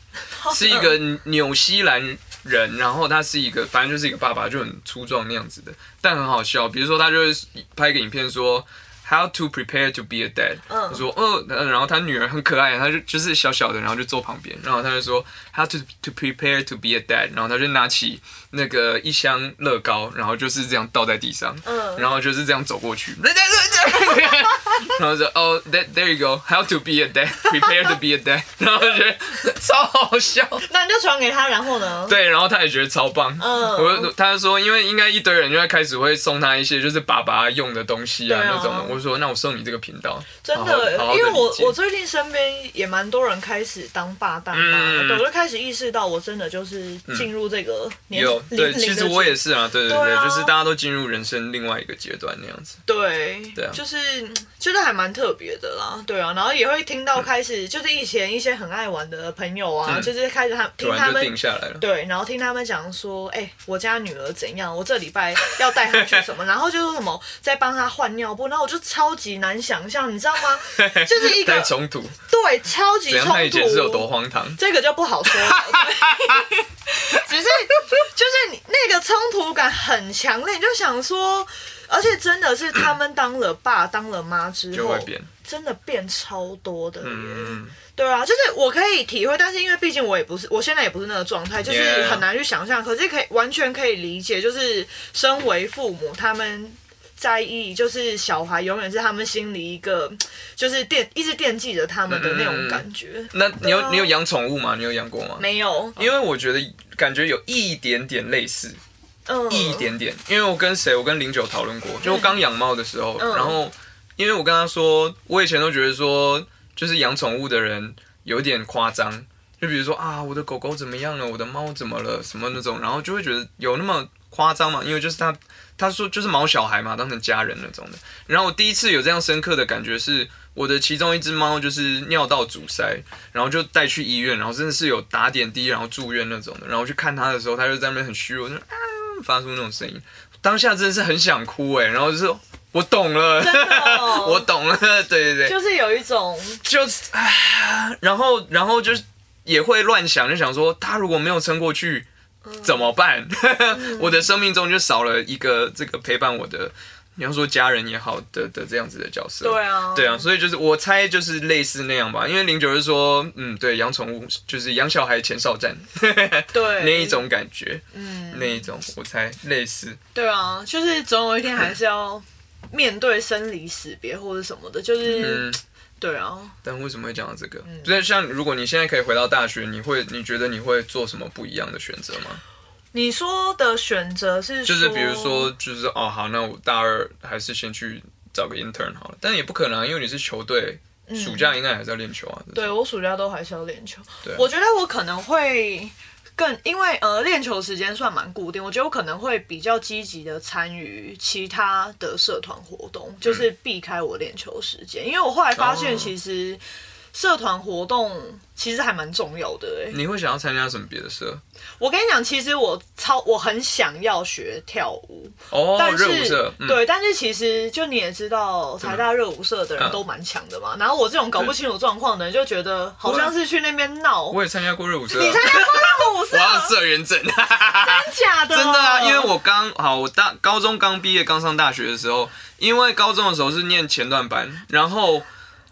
Speaker 1: 是一个纽西兰人，然后他是一个反正就是一个爸爸，就很粗壮那样子的，但很好笑。比如说他就会拍一个影片说。How to prepare to be a dad？
Speaker 2: 他
Speaker 1: 说，哦，然后他女儿很可爱，他就就是小小的，然后就坐旁边，然后他就说，How to to prepare to be a dad？然后他就拿起那个一箱乐高，然后就是这样倒在地上，
Speaker 2: 嗯。
Speaker 1: 然后就是这样走过去，然后说哦、，there there you go，How to be a dad，prepare to be a dad，然后觉得超好笑，
Speaker 2: 那你就传给他，然后呢？
Speaker 1: 对，然后他也觉得超棒，
Speaker 2: 嗯。
Speaker 1: 我就他就说，因为应该一堆人就会开始会送他一些就是爸爸用的东西啊
Speaker 2: 啊。
Speaker 1: 那种的，我就说那我送你这个频道，
Speaker 2: 真的，
Speaker 1: 好好地
Speaker 2: 因为我我最近身边也蛮多人开始当爸当妈，
Speaker 1: 嗯。
Speaker 2: 对，我就开始意识到我真的就是进入这个年
Speaker 1: 有对，其实我也是啊，对对
Speaker 2: 对啊
Speaker 1: 就是大家都进入人生另外一个阶段那样子，
Speaker 2: 对，
Speaker 1: 对啊
Speaker 2: 就是就是还蛮特别的啦，对啊，然后也会听到开始、就是以前一些很爱玩的朋友啊，
Speaker 1: 嗯
Speaker 2: 就是开始他听他们
Speaker 1: 定下来了。
Speaker 2: 对，然后听他们讲说，哎、我家女儿怎样，我这礼拜要带她去什么，然后就说什么在帮她换尿布，然后我就超级难想象，你知道吗？就是一
Speaker 1: 在
Speaker 2: 个
Speaker 1: 冲突，
Speaker 2: 对超级？冲
Speaker 1: 他以前是有多
Speaker 2: 突。
Speaker 1: 荒唐？
Speaker 2: 这个就不好说 只是就是你那个冲突感很强烈，你就想说，而且真的是他们当了爸、当了妈之后
Speaker 1: 就会，变，
Speaker 2: 真的变超多的耶。
Speaker 1: 嗯，
Speaker 2: 对啊，就是我可以体会，但是因为毕竟我也不是，我现在也不是那个状态，就是很难去想象。可是可以完全可以理解，就是身为父母，他们在意，就是小孩永远是他们心里一个，就是惦一直惦记着他们的那种感觉。
Speaker 1: 那你有
Speaker 2: 啊
Speaker 1: 你有养宠物吗？你有养过吗？
Speaker 2: 没有，
Speaker 1: 因为我觉得感觉有一点点类似，
Speaker 2: 嗯，
Speaker 1: 一点点。因为我跟谁，我跟零九讨论过，就我刚养猫的时候，
Speaker 2: 嗯
Speaker 1: 然后因为我跟他说，我以前都觉得说，就是养宠物的人有点夸张，就比如说啊，我的狗狗怎么样了，我的猫怎么了，什么那种，然后就会觉得有那么夸张嘛，因为就是他他说就是毛小孩嘛，当成家人那种的。然后我第一次有这样深刻的感觉是，我的其中一只猫就是尿道阻塞，然后就带去医院，然后真的是有打点滴，然后住院那种的。然后去看它的时候，它就在那边很虚弱，就啊发出那种声音。当下真的是很想哭哎，然后就是我懂了，我懂了，对对对，
Speaker 2: 就是有一种，
Speaker 1: 就是啊，然后然后就是也会乱想，就想说他如果没有撑过去，怎么办？我的生命中就少了一个这个陪伴我的，你要说家人也好的的这样子的角色。
Speaker 2: 对啊，
Speaker 1: 对啊，所以就是我猜就是类似那样吧，因为零九是说，嗯，对，养宠物就是养小孩前哨战
Speaker 2: 对
Speaker 1: 那一种感觉，
Speaker 2: 嗯，
Speaker 1: 那一种我猜类似。
Speaker 2: 对啊，就是总有一天还是要面对生离死别或者什么的，就是、
Speaker 1: 嗯，
Speaker 2: 对啊，
Speaker 1: 但为什么会讲到这个？
Speaker 2: 嗯
Speaker 1: 就是像如果你现在可以回到大学，你会你觉得你会做什么不一样的选择吗？
Speaker 2: 你说的选择是
Speaker 1: 就是比如说，就是哦好，那我大二还是先去找个 intern 好了，但也不可能啊，因为你是球队，暑假应该还是要练球啊。
Speaker 2: 嗯对我暑假都还是要练球。
Speaker 1: 对啊
Speaker 2: 我觉得我可能会更，因为呃练球时间算蛮固定，我觉得我可能会比较积极的参与其他的社团活动，就是避开我练球时间。因为我后来发现，
Speaker 1: 哦
Speaker 2: 其实社团活动其实还蛮重要的、欸。
Speaker 1: 你会想要参加什么别的社？
Speaker 2: 我跟你讲，其实我超我很想要学跳舞，
Speaker 1: 哦，
Speaker 2: 但是对，但是其实就你也知道，台大热舞社的人
Speaker 1: 嗯
Speaker 2: 都蛮强的嘛。然后我这种搞不清楚状况的人，就觉得好像是去那边闹。
Speaker 1: 我也参加过热舞社啊，
Speaker 2: 你参加过热舞社？
Speaker 1: 我要社员证，
Speaker 2: 真假的？
Speaker 1: 真的啊，因为我刚好我大高中刚毕业刚上大学的时候，因为高中的时候是念前段班，然后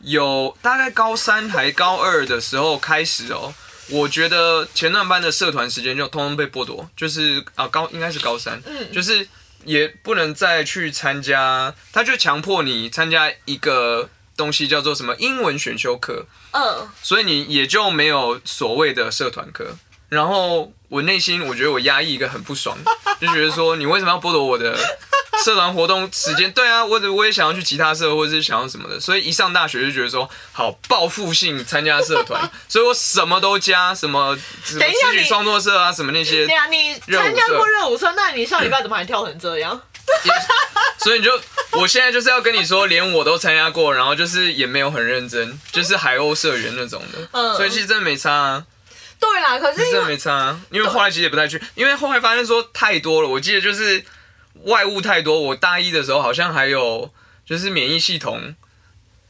Speaker 1: 有大概高三还高二的时候开始哦。我觉得前段班的社团时间就通通被剥夺，就是啊高应该是高三，
Speaker 2: 嗯
Speaker 1: 就是也不能再去参加，他就强迫你参加一个东西叫做什么英文选修课，
Speaker 2: 嗯，
Speaker 1: 所以你也就没有所谓的社团课。然后我内心我觉得我压抑一个很不爽，就觉得说你为什么要剥夺我的社团活动时间？对啊，我我也想要去吉他社或者是想要什么的，所以一上大学就觉得说好报复性参加社团，所以我什么都加，什么什么词曲创作社啊，什么那些
Speaker 2: 对，啊，你参加过热舞社，那你上礼拜怎么还跳成这样？
Speaker 1: 所以你就我现在就是要跟你说，连我都参加过，然后就是也没有很认真，就是海鸥社员那种的，
Speaker 2: 嗯
Speaker 1: 所以其实真的没差啊。
Speaker 2: 对啦，可是
Speaker 1: 真的没差啊，因为后来其实也不太去，因为后来发现说太多了，我记得就是外物太多。我大一的时候好像还有就是免疫系统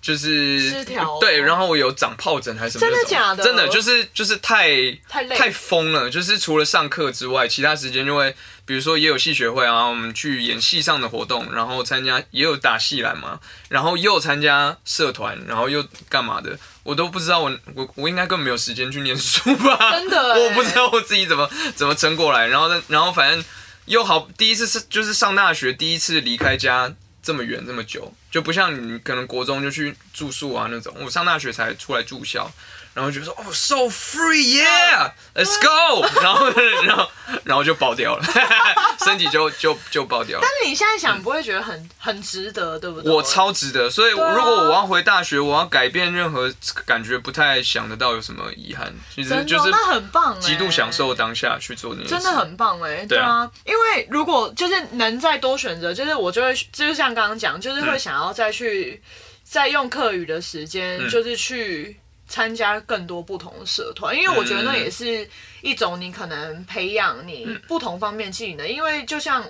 Speaker 1: 就是
Speaker 2: 失调。
Speaker 1: 对，然后我有长疱疹还是什么，
Speaker 2: 真的假的？
Speaker 1: 真的就是就是太
Speaker 2: 太累。
Speaker 1: 太疯了，就是除了上课之外，其他时间就会，比如说也有戏学会啊，我们去演戏上的活动，然后参加也有打戏篮嘛，然后又参加社团，然后又干嘛的，我都不知道我我我应该根本没有时间去念书吧？
Speaker 2: 真的欸。
Speaker 1: 我不知道我自己怎么怎么撑过来，然后呢，然后反正又好，第一次是就是上大学第一次离开家这么远这么久，就不像你可能国中就去住宿啊那种，我上大学才出来住校。然后就说哦，so free yeah，let's go，然后 然后然后就爆掉了，身体就就就爆掉了。
Speaker 2: 但是你现在想不会觉得很很值得，对不对？
Speaker 1: 我超值得，所以如果我要回大学，我要改变任何感觉不太想得到有什么遗憾，其实就是
Speaker 2: 那很棒欸
Speaker 1: 极度享受当下去做那件事。
Speaker 2: 真的很棒哎、
Speaker 1: 对啊
Speaker 2: 对啊，因为如果就是能再多选择，就是我就会，就是像刚刚讲，就是会想要再去、再用课余的时间，
Speaker 1: 嗯
Speaker 2: 就是去参加更多不同的社团，因为我觉得那也是一种你可能培养你不同方面技能，因为就像。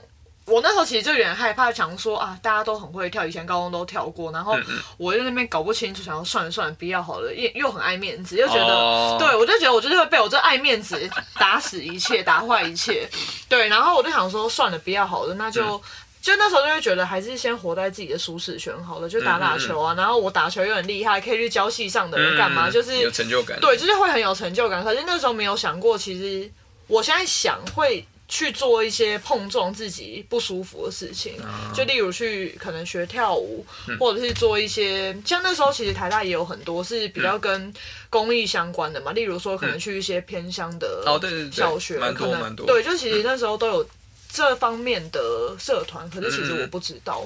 Speaker 2: 我那时候其实就有点害怕，想说啊，大家都很会跳，以前高中都跳过，然后
Speaker 1: 嗯
Speaker 2: 我就在那边搞不清楚，想要算了算了，不要好了，又又很爱面子，又觉得
Speaker 1: 哦
Speaker 2: 对，我就觉得我就是会被我这爱面子打死一切，打坏一切。对，然后我就想说，算了，不要好了，那就。
Speaker 1: 嗯
Speaker 2: 就那时候就会觉得还是先活在自己的舒适圈好了，就打打球啊。然后我打球又很厉害，可以去教系上的人干嘛？
Speaker 1: 嗯
Speaker 2: 就是
Speaker 1: 有成就感。
Speaker 2: 对，就是会很有成就感。可是那时候没有想过，其实我现在想会去做一些碰撞自己不舒服的事情，
Speaker 1: 啊
Speaker 2: 就例如去可能学跳舞，
Speaker 1: 嗯
Speaker 2: 或者是做一些像那时候其实台大也有很多是比较跟公益相关的嘛，例如说可能去一些偏乡的
Speaker 1: 哦对对对
Speaker 2: 小学，
Speaker 1: 蛮多
Speaker 2: 可能
Speaker 1: 蛮多
Speaker 2: 对，就其实那时候都有这方面的社团，可是其实
Speaker 1: 嗯
Speaker 2: 我不知道，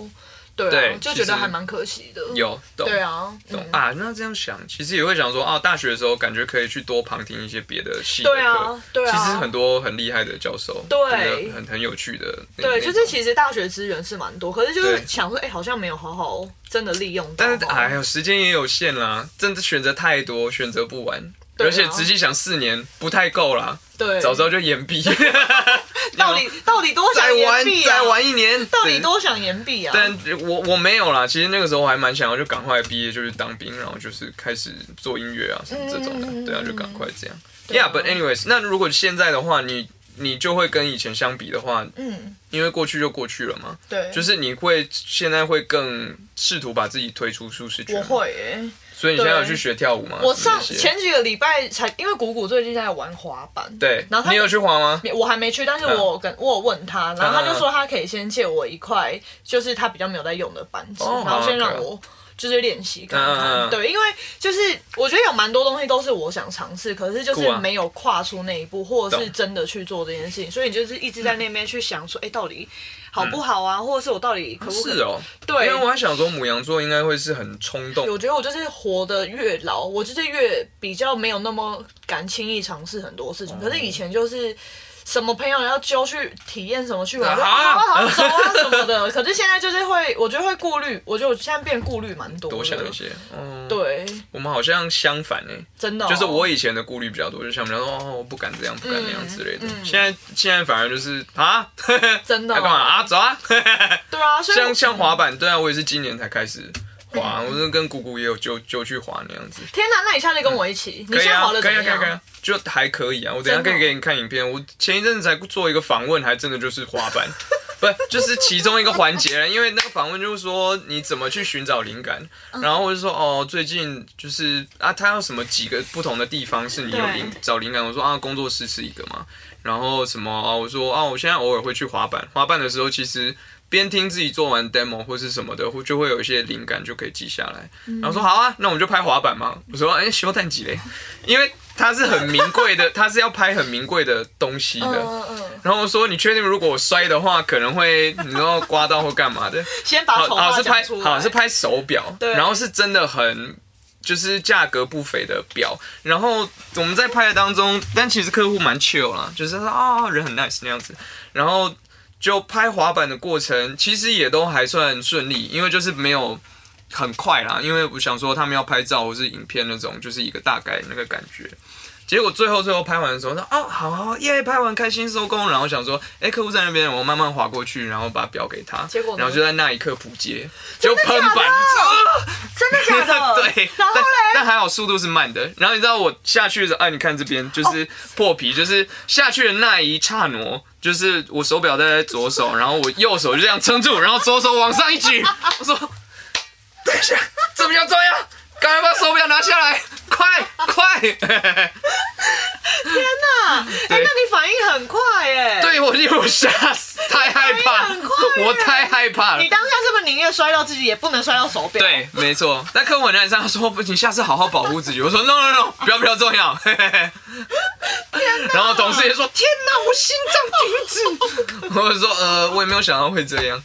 Speaker 2: 对
Speaker 1: 对
Speaker 2: 啊，就觉得还蛮可惜的。
Speaker 1: 有懂
Speaker 2: 对啊，嗯
Speaker 1: 懂啊。那这样想，其实也会想说，啊，大学的时候感觉可以去多旁听一些别的系的
Speaker 2: 对啊
Speaker 1: 课。
Speaker 2: 对啊
Speaker 1: 其实很多很厉害的教授，
Speaker 2: 对
Speaker 1: 很很有趣的那。
Speaker 2: 对，就是其实大学资源是蛮多，可是就是想说，哎、好像没有好好真的利用到。
Speaker 1: 但是哎呦，时间也有限啦，真的选择太多，选择不完。
Speaker 2: 对啊
Speaker 1: 而且仔细想，四年不太够啦，
Speaker 2: 对，
Speaker 1: 早知道就延毕，
Speaker 2: 到底 到底多
Speaker 1: 再
Speaker 2: 想延毕啊？
Speaker 1: 再玩一年，
Speaker 2: 到底
Speaker 1: 对
Speaker 2: 多想延毕啊？
Speaker 1: 但我我没有啦，其实那个时候我还蛮想要就赶快毕业就去当兵，然后就是开始做音乐啊什么这种的，
Speaker 2: 嗯
Speaker 1: 对啊，就赶快这样。
Speaker 2: 对啊
Speaker 1: Yeah, but anyways，那如果现在的话，你你就会跟以前相比的话，
Speaker 2: 嗯，
Speaker 1: 因为过去就过去了嘛，
Speaker 2: 对，
Speaker 1: 就是你会现在会更试图把自己推出舒适圈。
Speaker 2: 我，会耶。
Speaker 1: 所以你现在有
Speaker 2: 对
Speaker 1: 去学跳舞吗？
Speaker 2: 我上前几个礼拜才，因为谷谷最近在玩滑板，
Speaker 1: 对，
Speaker 2: 然后他
Speaker 1: 你有去滑吗？
Speaker 2: 我还没去，但是
Speaker 1: 嗯。
Speaker 2: 我有跟我有问他，然后他就说他可以先借我一块，就是他比较没有在用的板子，
Speaker 1: 哦
Speaker 2: 然后先
Speaker 1: 好
Speaker 2: 让我就是练习看看。对，因为就是我觉得有蛮多东西都是我想尝试，可是就是没有跨出那一步，或者是真的去做这件事情，所以你就是一直在那边去想说，哎、到底好不好啊，或者是我到底可不可以？
Speaker 1: 是哦，
Speaker 2: 对，
Speaker 1: 因为我还想说母羊座应该会是很冲动，
Speaker 2: 我觉得我就是活得越老，我就是越比较没有那么敢轻易尝试很多事情。可是以前就是什么朋友要揪去体验什么去玩，好好好走啊什么的。可是现在就是会，我觉得会顾虑，我觉得我现在变顾虑蛮多的。
Speaker 1: 多想一些。嗯，
Speaker 2: 对，
Speaker 1: 我们好像相反哎、
Speaker 2: 真的哦、
Speaker 1: 就是我以前的顾虑比较多，就像比较说哦，我不敢这样，不敢那样之类的。
Speaker 2: 嗯嗯
Speaker 1: 现在现在反而就是啊，
Speaker 2: 真的、
Speaker 1: 要干嘛？啊？走啊！
Speaker 2: 对啊，所以
Speaker 1: 像像滑板，对啊，我也是今年才开始滑，我是跟姑姑也有就就去滑那样子。
Speaker 2: 天哪，那你下次跟我一起，你
Speaker 1: 可以啊
Speaker 2: 现在滑的，
Speaker 1: 可以啊，可以啊？可以啊，就还可以啊。我等一下
Speaker 2: 真的哦
Speaker 1: 可以给你看影片。我前一阵子才做一个访问，还真的就是滑板，不就是其中一个环节了。因为那个访问就是说你怎么去寻找灵感，
Speaker 2: 嗯
Speaker 1: 然后我就说哦，最近就是啊，他有什么几个不同的地方是你有灵找灵感？我说啊，工作室是一个嘛，然后什么啊，我说啊，我现在偶尔会去滑板，滑板的时候其实。边听自己做完 demo 或是什么的，会就会有一些灵感，就可以记下来。然后说好啊，那我们就拍滑板嘛。我说哎，修蛋几嘞？因为它是很名贵的，它是要拍很名贵的东西的。然后我说你确定如果我摔的话，可能会你知道刮到或干嘛的？
Speaker 2: 先把
Speaker 1: 好好是拍。好是拍手表，
Speaker 2: 对
Speaker 1: 然后是真的很。就是价格不菲的表，然后我们在拍的当中，但其实客户蛮 chill 啦，就是说啊人很 nice 那样子，然后就拍滑板的过程，其实也都还算顺利，因为就是没有很快啦，因为我想说他们要拍照或是影片那种，就是一个大概那个感觉。结果最后最后拍完的时候，说哦好好耶，拍完开心收工，然后想说，哎、客户在那边，我慢慢划过去，然后把表给他，
Speaker 2: 结果
Speaker 1: 然后就在那一刻扑街，就喷板，
Speaker 2: 真的假的？
Speaker 1: 对，
Speaker 2: 然后
Speaker 1: 但
Speaker 2: 嘞，
Speaker 1: 但还好速度是慢的。然后你知道我下去的时候，啊，你看这边就是破皮，就是下去的那一刹那，就是我手表戴在左手，然后我右手就这样撑住，然后左手往上一举，我说等一下，这比较重要，赶快把手表拿下来，快快！
Speaker 2: 哎、那你反应很快耶。
Speaker 1: 对我因为我吓死，太害怕，
Speaker 2: 很快耶
Speaker 1: 我太害怕了
Speaker 2: 你。当下是不是宁愿摔到自己，也不能摔到手表？，
Speaker 1: 对，没错。但客户很难上，他说不，你下次好好保护自己。我说 no no no，不要不要重要。嘿嘿嘿然后董事也说天哪，我心脏停止。我就说呃，我也没有想到会这样，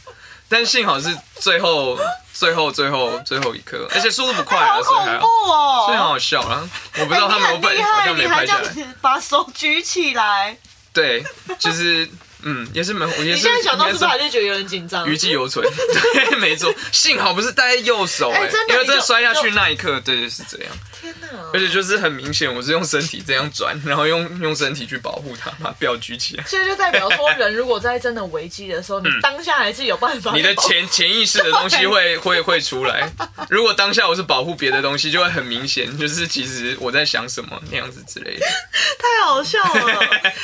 Speaker 1: 但幸好是最后最后最后最后一刻，而且速度不快啊，
Speaker 2: 好
Speaker 1: 所以还
Speaker 2: 恐怖
Speaker 1: 好，
Speaker 2: 哦！
Speaker 1: 所以很好笑啦。我不知道他们有本好像没拍下
Speaker 2: 把手举起来。
Speaker 1: 对，就是嗯，也是蛮，我也是
Speaker 2: 你现在想到是不是还
Speaker 1: 也
Speaker 2: 是觉得有点紧张？
Speaker 1: 余悸犹存？对，没错，幸好不是戴在右手哎、
Speaker 2: 哎真的
Speaker 1: 因为真的摔下去那一刻，对对，是这样。
Speaker 2: 天哪！
Speaker 1: 而且就是很明显，我是用身体这样转，然后用用身体去保护它，把表举起来。
Speaker 2: 所以就代表说，人如果在真的危机的时候，你当下还是有办法。
Speaker 1: 嗯你的潜潜意识的东西会会会出来。如果当下我是保护别的东西，就会很明显，就是其实我在想什么那样子之类的。
Speaker 2: 太好笑了。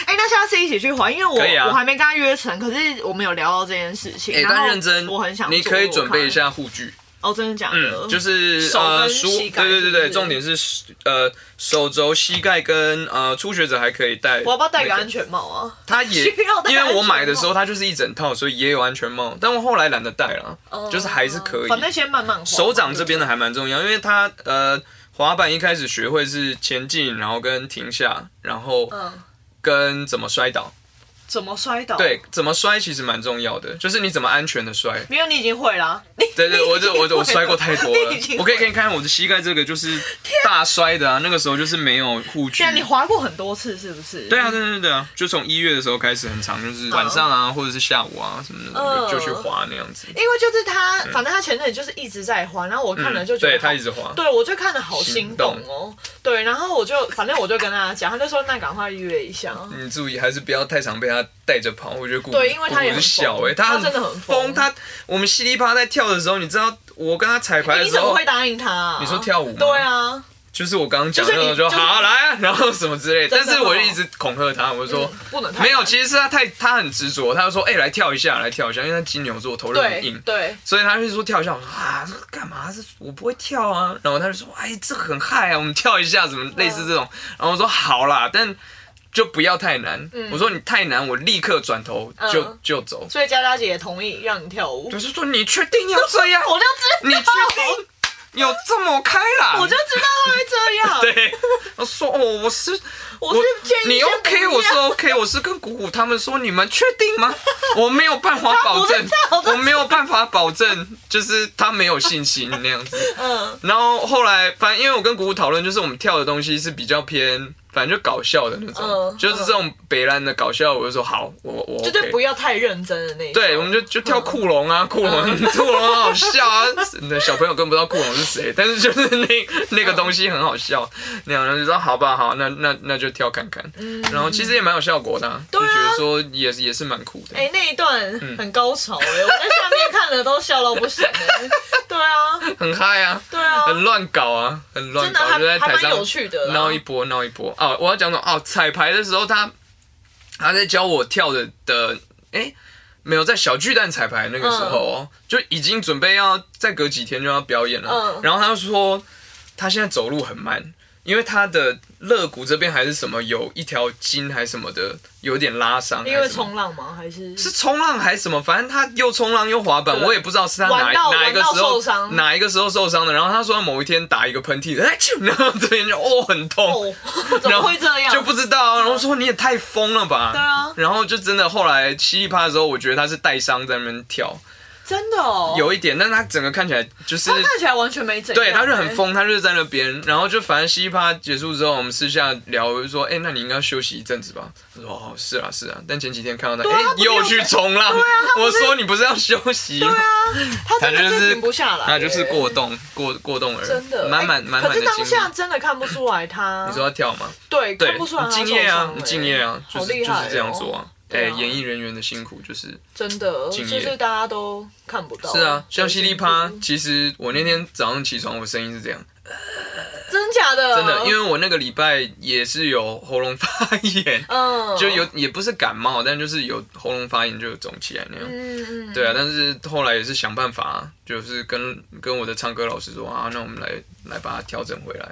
Speaker 2: 哎、那下次一起去滑，因为我、
Speaker 1: 啊
Speaker 2: 我还没跟他约成，可是我们有聊到这件事情。
Speaker 1: 哎、
Speaker 2: 然后
Speaker 1: 但认真，
Speaker 2: 我很想
Speaker 1: 你可以准备一。下护具。
Speaker 2: 哦，真的假的？
Speaker 1: 嗯，就是呃书，对对对对，重点是呃手肘、膝盖跟呃初学者还可以戴、
Speaker 2: 我要不要戴个安全帽啊？
Speaker 1: 它也
Speaker 2: 需要戴
Speaker 1: 因为我买的时候它就是一整套，所以也有安全帽，但我后来懒得戴了，就是还是可以。
Speaker 2: 哦反正先慢慢滑。
Speaker 1: 手掌这边的还蛮重要，因为它呃滑板一开始学会是前进，然后跟停下，然后
Speaker 2: 嗯，
Speaker 1: 跟怎么摔倒。
Speaker 2: 怎么摔倒？，
Speaker 1: 对，怎么摔其实蛮重要的，就是你怎么安全的摔。
Speaker 2: 没有，你已经会了。你
Speaker 1: 对对，我就我就我摔过太多了我可以给你看我的膝盖这个就是大摔的啊，那个时候就是没有护具
Speaker 2: 对啊你滑过很多次是不是？
Speaker 1: 对啊，对对对啊，就从一月的时候开始很长，就是晚上啊，或者是下午啊什么的，
Speaker 2: 嗯
Speaker 1: 就就去滑那样子。
Speaker 2: 因为就是他，反正他前阵子就是一直在滑，然后我看了就觉得
Speaker 1: 他一直滑。
Speaker 2: 对，我就看的好心动
Speaker 1: 心
Speaker 2: 哦。对，然后我就反正我就跟他讲，他就说那赶快约一下。
Speaker 1: 你注意，还是不要太常被他带着跑。我觉得姑姑
Speaker 2: 对因为他也很
Speaker 1: 小哎、
Speaker 2: 疯
Speaker 1: 他
Speaker 2: 他真的很疯
Speaker 1: 疯。他我们稀里啪啦在跳的时候，你知道我跟他彩排的时候
Speaker 2: 你怎么会，答应他、啊？
Speaker 1: 你说跳舞吗
Speaker 2: 对啊，
Speaker 1: 就是我刚刚讲的那种，
Speaker 2: 就
Speaker 1: 好来啊，然后什么之类的。但是我就一直恐吓他，我就说。
Speaker 2: 嗯不能太
Speaker 1: 没有，其实是他太他很执着，他就说：“哎、来跳一下，来跳一下。”因为他金牛座，头认很
Speaker 2: 对
Speaker 1: 硬，
Speaker 2: 对，
Speaker 1: 所以他就说跳一下。我说：“啊，这个干嘛？这我不会跳啊。”然后他就说：“哎，这个很嗨啊，我们跳一下，怎么类似这种？”然后我说：“好啦，但就不要太难。我说：“你太难，我立刻转头就、
Speaker 2: 嗯
Speaker 1: 就走。
Speaker 2: 所以佳佳姐也同意让你跳舞，
Speaker 1: 就是说，你确定要这样？
Speaker 2: 我就知道
Speaker 1: 你确定有这么开朗？
Speaker 2: 我就知道会这样，
Speaker 1: 对，我说哦，我是
Speaker 2: 我是建议
Speaker 1: 你 OK，我是 OK，我是跟谷谷他们说，你们确定吗？我没有办法保证我没有办法保证，就是他没有信心那样子。
Speaker 2: 嗯，
Speaker 1: 然后后来，反正因为我跟谷谷讨论，就是我们跳的东西是比较偏，反正就搞笑的那种，
Speaker 2: 嗯
Speaker 1: 就是这种北兰的搞笑，我就说好，我我 OK。
Speaker 2: 就是不要太认真的那一种，
Speaker 1: 对，我们就就跳库龙啊，库龙，库龙很好笑啊。那小朋友根本不知道库龙是谁，但是就是那那个东西很好笑，那样然后就说好吧，好，那那那就跳看看。然后其实也蛮有效果的啊，就
Speaker 2: 对啊
Speaker 1: 觉得说也是也是蛮酷的。
Speaker 2: 哎、那一段很高潮哎、我在下面看了都笑到不行哎、对啊，
Speaker 1: 很嗨啊，
Speaker 2: 对啊，
Speaker 1: 很乱搞啊，很乱
Speaker 2: 真的
Speaker 1: 搞，就在台上
Speaker 2: 还还蛮有趣的啦
Speaker 1: 闹一波闹一波。哦，我要讲什么？哦，彩排的时候他他在教我跳的的，哎、没有在小巨蛋彩排那个时候哦，就已经准备要再隔几天就要表演了。
Speaker 2: 嗯
Speaker 1: 然后他就说他现在走路很慢，因为他的肋骨这边还是什么有一条筋还是什么的，有点拉伤。
Speaker 2: 因为冲浪吗？还是
Speaker 1: 是冲浪还是什么？反正他又冲浪又滑板，我也不知道是他哪哪一个时候哪一个时候受伤的。然后他说他某一天打一个喷嚏，哎，然后这边就哦很痛，
Speaker 2: 哦，怎么会这样？
Speaker 1: 就不知道啊。然后说你也太疯了吧？
Speaker 2: 对啊，
Speaker 1: 然后就真的后来噼里啪啦的时候，我觉得他是带伤在那边跳，
Speaker 2: 真的哦，
Speaker 1: 有一点，但是他整个看起来就是
Speaker 2: 他看起来完全没怎样、
Speaker 1: 对，他就很
Speaker 2: 哎。
Speaker 1: 疯，他就是在那边，然后就反正噼里啪啦结束之后，我们私下聊，我就说，哎、那你应该休息一阵子吧？他说，哦，是啊，是啊。但前几天看到他，哎、
Speaker 2: 对啊他不是
Speaker 1: 又去冲浪，
Speaker 2: 对啊他不是
Speaker 1: 我说你不是要休息吗？
Speaker 2: 对啊，他真的
Speaker 1: 他就是
Speaker 2: 停不下来、
Speaker 1: 他就是
Speaker 2: 哎
Speaker 1: 过动，过过动儿，
Speaker 2: 真的
Speaker 1: 满满
Speaker 2: 哎可是当
Speaker 1: 满满的精力。
Speaker 2: 下真的看不出来他，
Speaker 1: 你说要跳吗？
Speaker 2: 对，
Speaker 1: 对，
Speaker 2: 看不出来他
Speaker 1: 你敬业啊敬业啊，就是就
Speaker 2: 害、哦，
Speaker 1: 是这样做啊。哎、演艺人员的辛苦就是
Speaker 2: 真的就是大家都看不到。
Speaker 1: 是啊，像犀利趴其实我那天早上起床，我声音是这样，
Speaker 2: 真假的？
Speaker 1: 真的，因为我那个礼拜也是有喉咙发炎，
Speaker 2: 嗯，
Speaker 1: 就有也不是感冒，但就是有喉咙发炎就有肿起来那样。
Speaker 2: 嗯嗯，
Speaker 1: 对啊，但是后来也是想办法，就是跟跟我的唱歌老师说啊，那我们来来把它调整回来。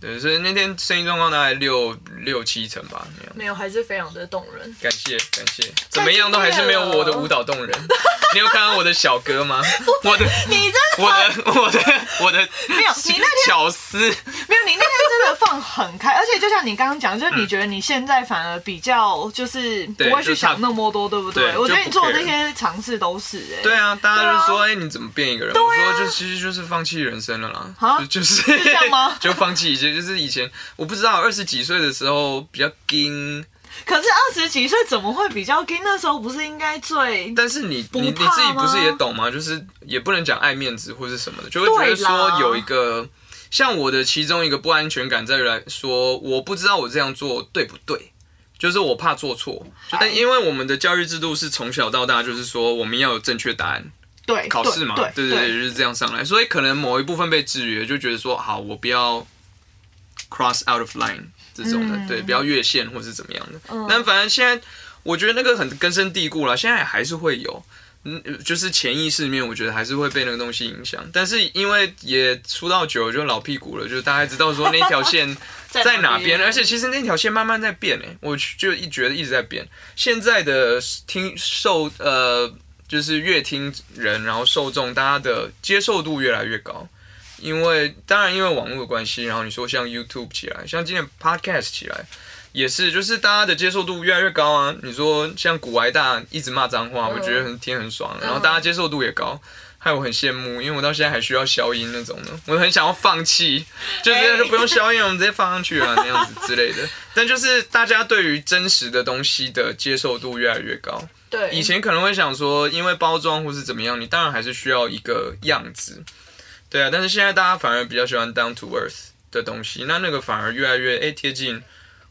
Speaker 1: 对，所以那天声音状况大概六六七成吧，那样。
Speaker 2: 没有，还是非常的动人。
Speaker 1: 感谢感谢，怎么样都还是没有我的舞蹈动人。你有看到我的小哥吗？我的
Speaker 2: 你真的
Speaker 1: 我的我的我的
Speaker 2: 没有，你那天
Speaker 1: 巧思，
Speaker 2: 没有，你那天真的放很开，而且就像你刚刚讲，就是你觉得你现在反而比较就是不会去想那么多，对不对？我觉得你做的这些尝试都是哎、
Speaker 1: 对啊，大家就说，哎、你怎么变一个人？我说就其实就是放弃人生了啦，
Speaker 2: 啊
Speaker 1: 就就是
Speaker 2: 这样吗
Speaker 1: 就放弃一些，就是以前我不知道二十几岁的时候比较硬，
Speaker 2: 可是二十几岁怎么会比较跟那时候不是应该最
Speaker 1: 但是你你你自己不是也懂吗？就是也不能讲爱面子或是什么的，就会觉得说有一个像我的其中一个不安全感在于来说，我不知道我这样做对不对。就是我怕做错，就但因为我们的教育制度是从小到大，就是说我们要有正确答案，
Speaker 2: 对
Speaker 1: 考试嘛，
Speaker 2: 对对
Speaker 1: 对对，就是这样上来，所以可能某一部分被制约，就觉得说，好，我不要 cross out of line 这种的，
Speaker 2: 嗯
Speaker 1: 对，不要越线或是怎么样的。但反正现在，我觉得那个很根深蒂固了，现在还是会有。嗯，就是潜意识里面，我觉得还是会被那个东西影响。但是因为也出道久了，就老屁股了，就大概知道说那条线 在哪边，而且其实那条线慢慢在变诶，我就一觉得一直在变。现在的听受呃，就是乐听人，然后受众，大家的接受度越来越高。因为当然因为网络的关系，然后你说像 YouTube 起来，像今天 Podcast 起来，也是就是大家的接受度越来越高啊。你说像古癌大一直骂脏话，我觉得很听很爽，然后大家接受度也高。害我很羡慕，因为我到现在还需要消音那种呢，我很想要放弃，就直接就不用消音，我们直接放上去啊那样子之类的。但就是大家对于真实的东西的接受度越来越高。
Speaker 2: 对
Speaker 1: 以前可能会想说，因为包装或是怎么样，你当然还是需要一个样子，对啊。但是现在大家反而比较喜欢 down to earth 的东西，那那个反而越来越诶贴近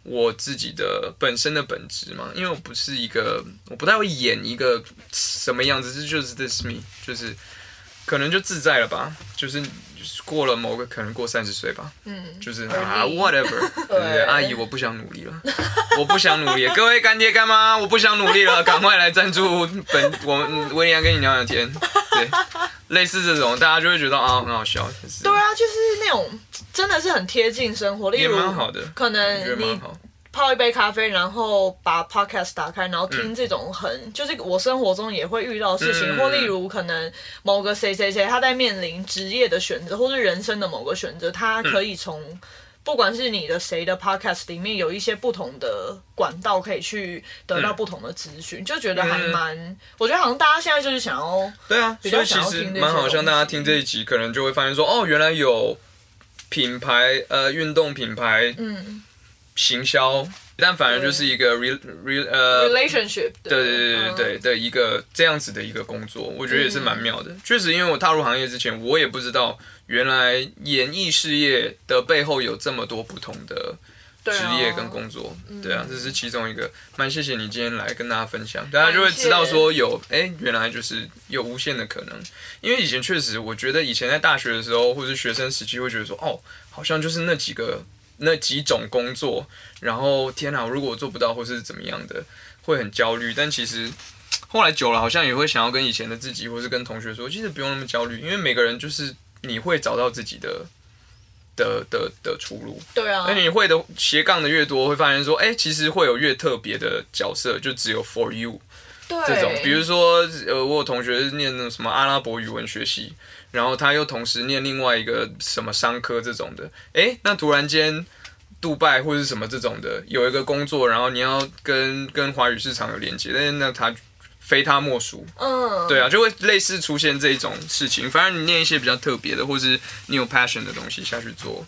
Speaker 1: 我自己的本身的本质嘛。因为我不是一个，我不太会演一个什么样子，这就是 this me，就是可能就自在了吧，就是过了某个可能过三十岁吧，
Speaker 2: 嗯，
Speaker 1: 就是啊 whatever，对。不对？阿姨，我不想努力了，我不想努力，各位干爹干妈，我不想努力了，赶快来赞助本我们威廉跟你聊聊天，对，类似这种，大家就会觉得啊很好笑，
Speaker 2: 对啊，就是那种真的是很贴近生活，例
Speaker 1: 也
Speaker 2: 如
Speaker 1: 蛮好的，
Speaker 2: 可能你
Speaker 1: 蛮好。
Speaker 2: 泡一杯咖啡，然后把 podcast 打开，然后听这种很、就是我生活中也会遇到的事情，
Speaker 1: 嗯。
Speaker 2: 或例如可能某个谁谁谁他在面临职业的选择，或是人生的某个选择，他可以从、不管是你的谁的 podcast 里面有一些不同的管道可以去得到不同的资讯，就觉得还蛮，我觉得好像大家现在就是想要
Speaker 1: 对啊，
Speaker 2: 比较想要听
Speaker 1: 蛮好，像大家听这一集，可能就会发现说，哦，原来有品牌呃运动品牌
Speaker 2: 嗯
Speaker 1: 行销，但反而就是一个 re re 呃
Speaker 2: relationship 的，
Speaker 1: 对对对对的一个这样子的一个工作，我觉得也是蛮妙的。确实，因为我踏入行业之前，我也不知道原来演艺事业的背后有这么多不同的职业跟工作。对啊，这是其中一个。蛮谢谢你今天来跟大家分享，大家就会知道说有哎、原来就是有无限的可能。因为以前确实，我觉得以前在大学的时候，或者是学生时期，会觉得说哦，好像就是那几个那几种工作，然后天哪，如果我做不到或是怎么样的，会很焦虑。但其实后来久了，好像也会想要跟以前的自己，或是跟同学说，其实不用那么焦虑，因为每个人就是你会找到自己的的的的出路。
Speaker 2: 对啊
Speaker 1: 那，你会的斜杠的越多，会发现说，哎、其实会有越特别的角色，就只有 for you
Speaker 2: 对
Speaker 1: 这种。比如说，呃，我有同学念那种什么阿拉伯语文学系，然后他又同时念另外一个什么商科这种的，哎、那突然间。杜拜或者是什么这种的，有一个工作，然后你要跟跟华语市场有连接，但是那他非他莫属。
Speaker 2: 嗯，
Speaker 1: 对啊，就会类似出现这种事情。反正你念一些比较特别的，或是你有 passion 的东西下去做，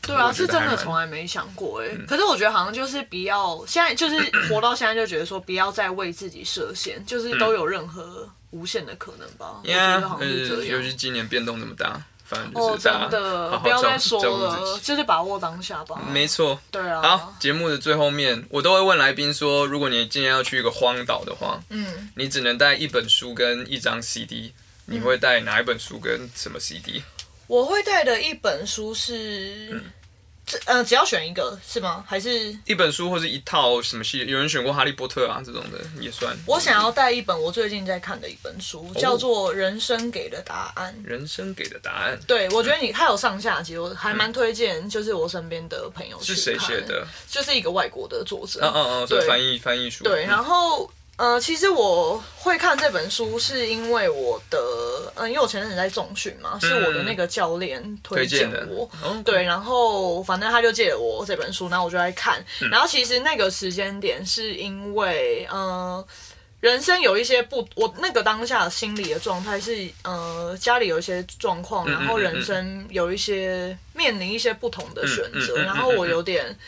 Speaker 2: 对啊，是真的从来没想过哎、可是我觉得好像就是不要，现在就是活到现在就觉得说不要再为自己设限，就是都有任何无限的可能吧。我觉得
Speaker 1: 呀
Speaker 2: 好，像
Speaker 1: 呃
Speaker 2: 是这，样。
Speaker 1: 尤其今年变动那么大，反正
Speaker 2: 哦
Speaker 1: 就，是大家
Speaker 2: 真的
Speaker 1: 好好照
Speaker 2: 不要再说了，就是把握当下吧。
Speaker 1: 没错。
Speaker 2: 对啊。
Speaker 1: 好，，节目的最后面，我都会问来宾说，如果你今天要去一个荒岛的话，
Speaker 2: 嗯，
Speaker 1: 你只能带一本书跟一张 CD，你会带哪一本书跟什么 CD？
Speaker 2: 我会带的一本书是，呃，只要选一个是吗？还是
Speaker 1: 一本书或者一套什么系列？有人选过《哈利波特》啊，这种的也算。
Speaker 2: 我想要带一本我最近在看的一本书，
Speaker 1: 哦
Speaker 2: 叫做《人生给的答案》。
Speaker 1: 人生给的答案
Speaker 2: 对，我觉得你它有上下集，我还蛮推荐，就是我身边的朋友去
Speaker 1: 是谁写的？
Speaker 2: 就是一个外国的作者。
Speaker 1: 嗯嗯嗯，
Speaker 2: 对
Speaker 1: 翻译翻译书。
Speaker 2: 对，
Speaker 1: 嗯
Speaker 2: 然后呃，其实我会看这本书，是因为我的，嗯、因为我前阵子在重训嘛，是我的那个教练推荐我。
Speaker 1: 哦
Speaker 2: 对，然后反正他就借了我这本书，然后我就来看。
Speaker 1: 嗯
Speaker 2: 然后其实那个时间点是因为，呃，人生有一些不，我那个当下心理的状态是，呃，家里有一些状况，然后人生有一些面临一些不同的选择，然后我有点。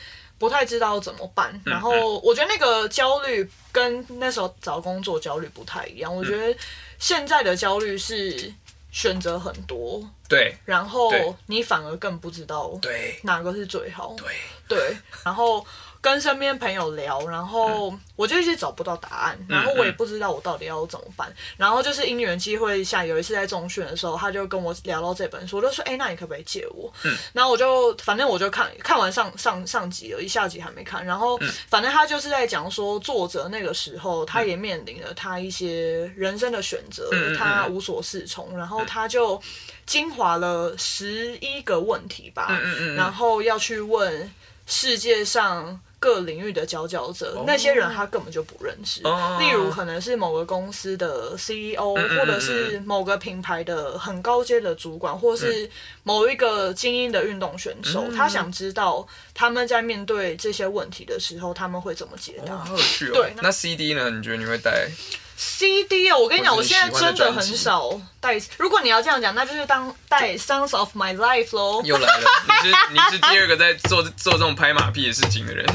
Speaker 2: 不太知道怎么办，
Speaker 1: 嗯
Speaker 2: 然后我觉得那个焦虑跟那时候找工作焦虑不太一样。我觉得现在的焦虑是选择很多，
Speaker 1: 对。
Speaker 2: 然后你反而更不知道
Speaker 1: 对。
Speaker 2: 哪个是最好。
Speaker 1: 对，
Speaker 2: 对，然后跟身边朋友聊，然后我就一直找不到答案，然后我也不知道我到底要怎么办。然后就是因缘机会下，有一次在中训的时候，他就跟我聊到这本书，我就说：“哎、那你可不可以借我？”然后我就反正我就看看完上上上集了，一下集还没看。然后反正他就是在讲说，作者那个时候他也面临了他一些人生的选择，他无所适从，然后他就精华了十一个问题吧，然后要去问世界上各领域的佼佼者，那些人他根本就不认识。
Speaker 1: 哦
Speaker 2: 例如，可能是某个公司的 CEO，、或者是某个品牌的很高阶的主管，或是某一个精英的运动选手，
Speaker 1: 嗯
Speaker 2: 他想知道他们在面对这些问题的时候，他们会怎么解答。对那
Speaker 1: 那 CD 呢？你觉得你会带？
Speaker 2: CD 哦，我跟你讲，我现在真的很少带。如果你要这样讲，那就是当带 Songs of My Life 咯。
Speaker 1: 又来了，你是你是第二个在做做这种拍马屁的事情的人，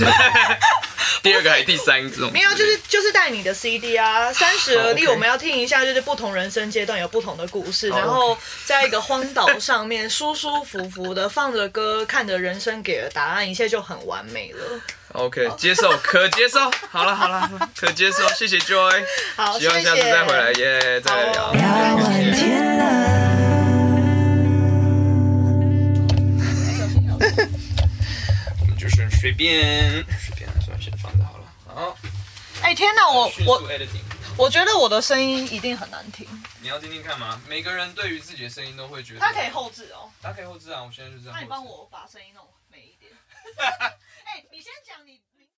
Speaker 1: 第二个还是第三个这种？
Speaker 2: 没有，就是就是带你的 CD 啊，三十而立，我们要听一下，就是不同人生阶段有不同的故事，然后在一个荒岛上面舒舒服服的放着歌，看着人生给的答案，一切就很完美了。
Speaker 1: ok 接受 可接受。好了好了可接受。谢谢 joy
Speaker 2: 好
Speaker 1: 希望下次再回来耶再来聊
Speaker 3: 聊。完天了我们就是
Speaker 1: 随便随便了算先放着好了。好。
Speaker 2: 哎天哪我我我觉得我的声音一定很难听。
Speaker 1: 你要听听看吗？每个人对于自己的声音都会觉得
Speaker 2: 他可以后置哦。
Speaker 1: 他可以后置啊我现在就这样
Speaker 2: 那你帮我把声音弄美一点。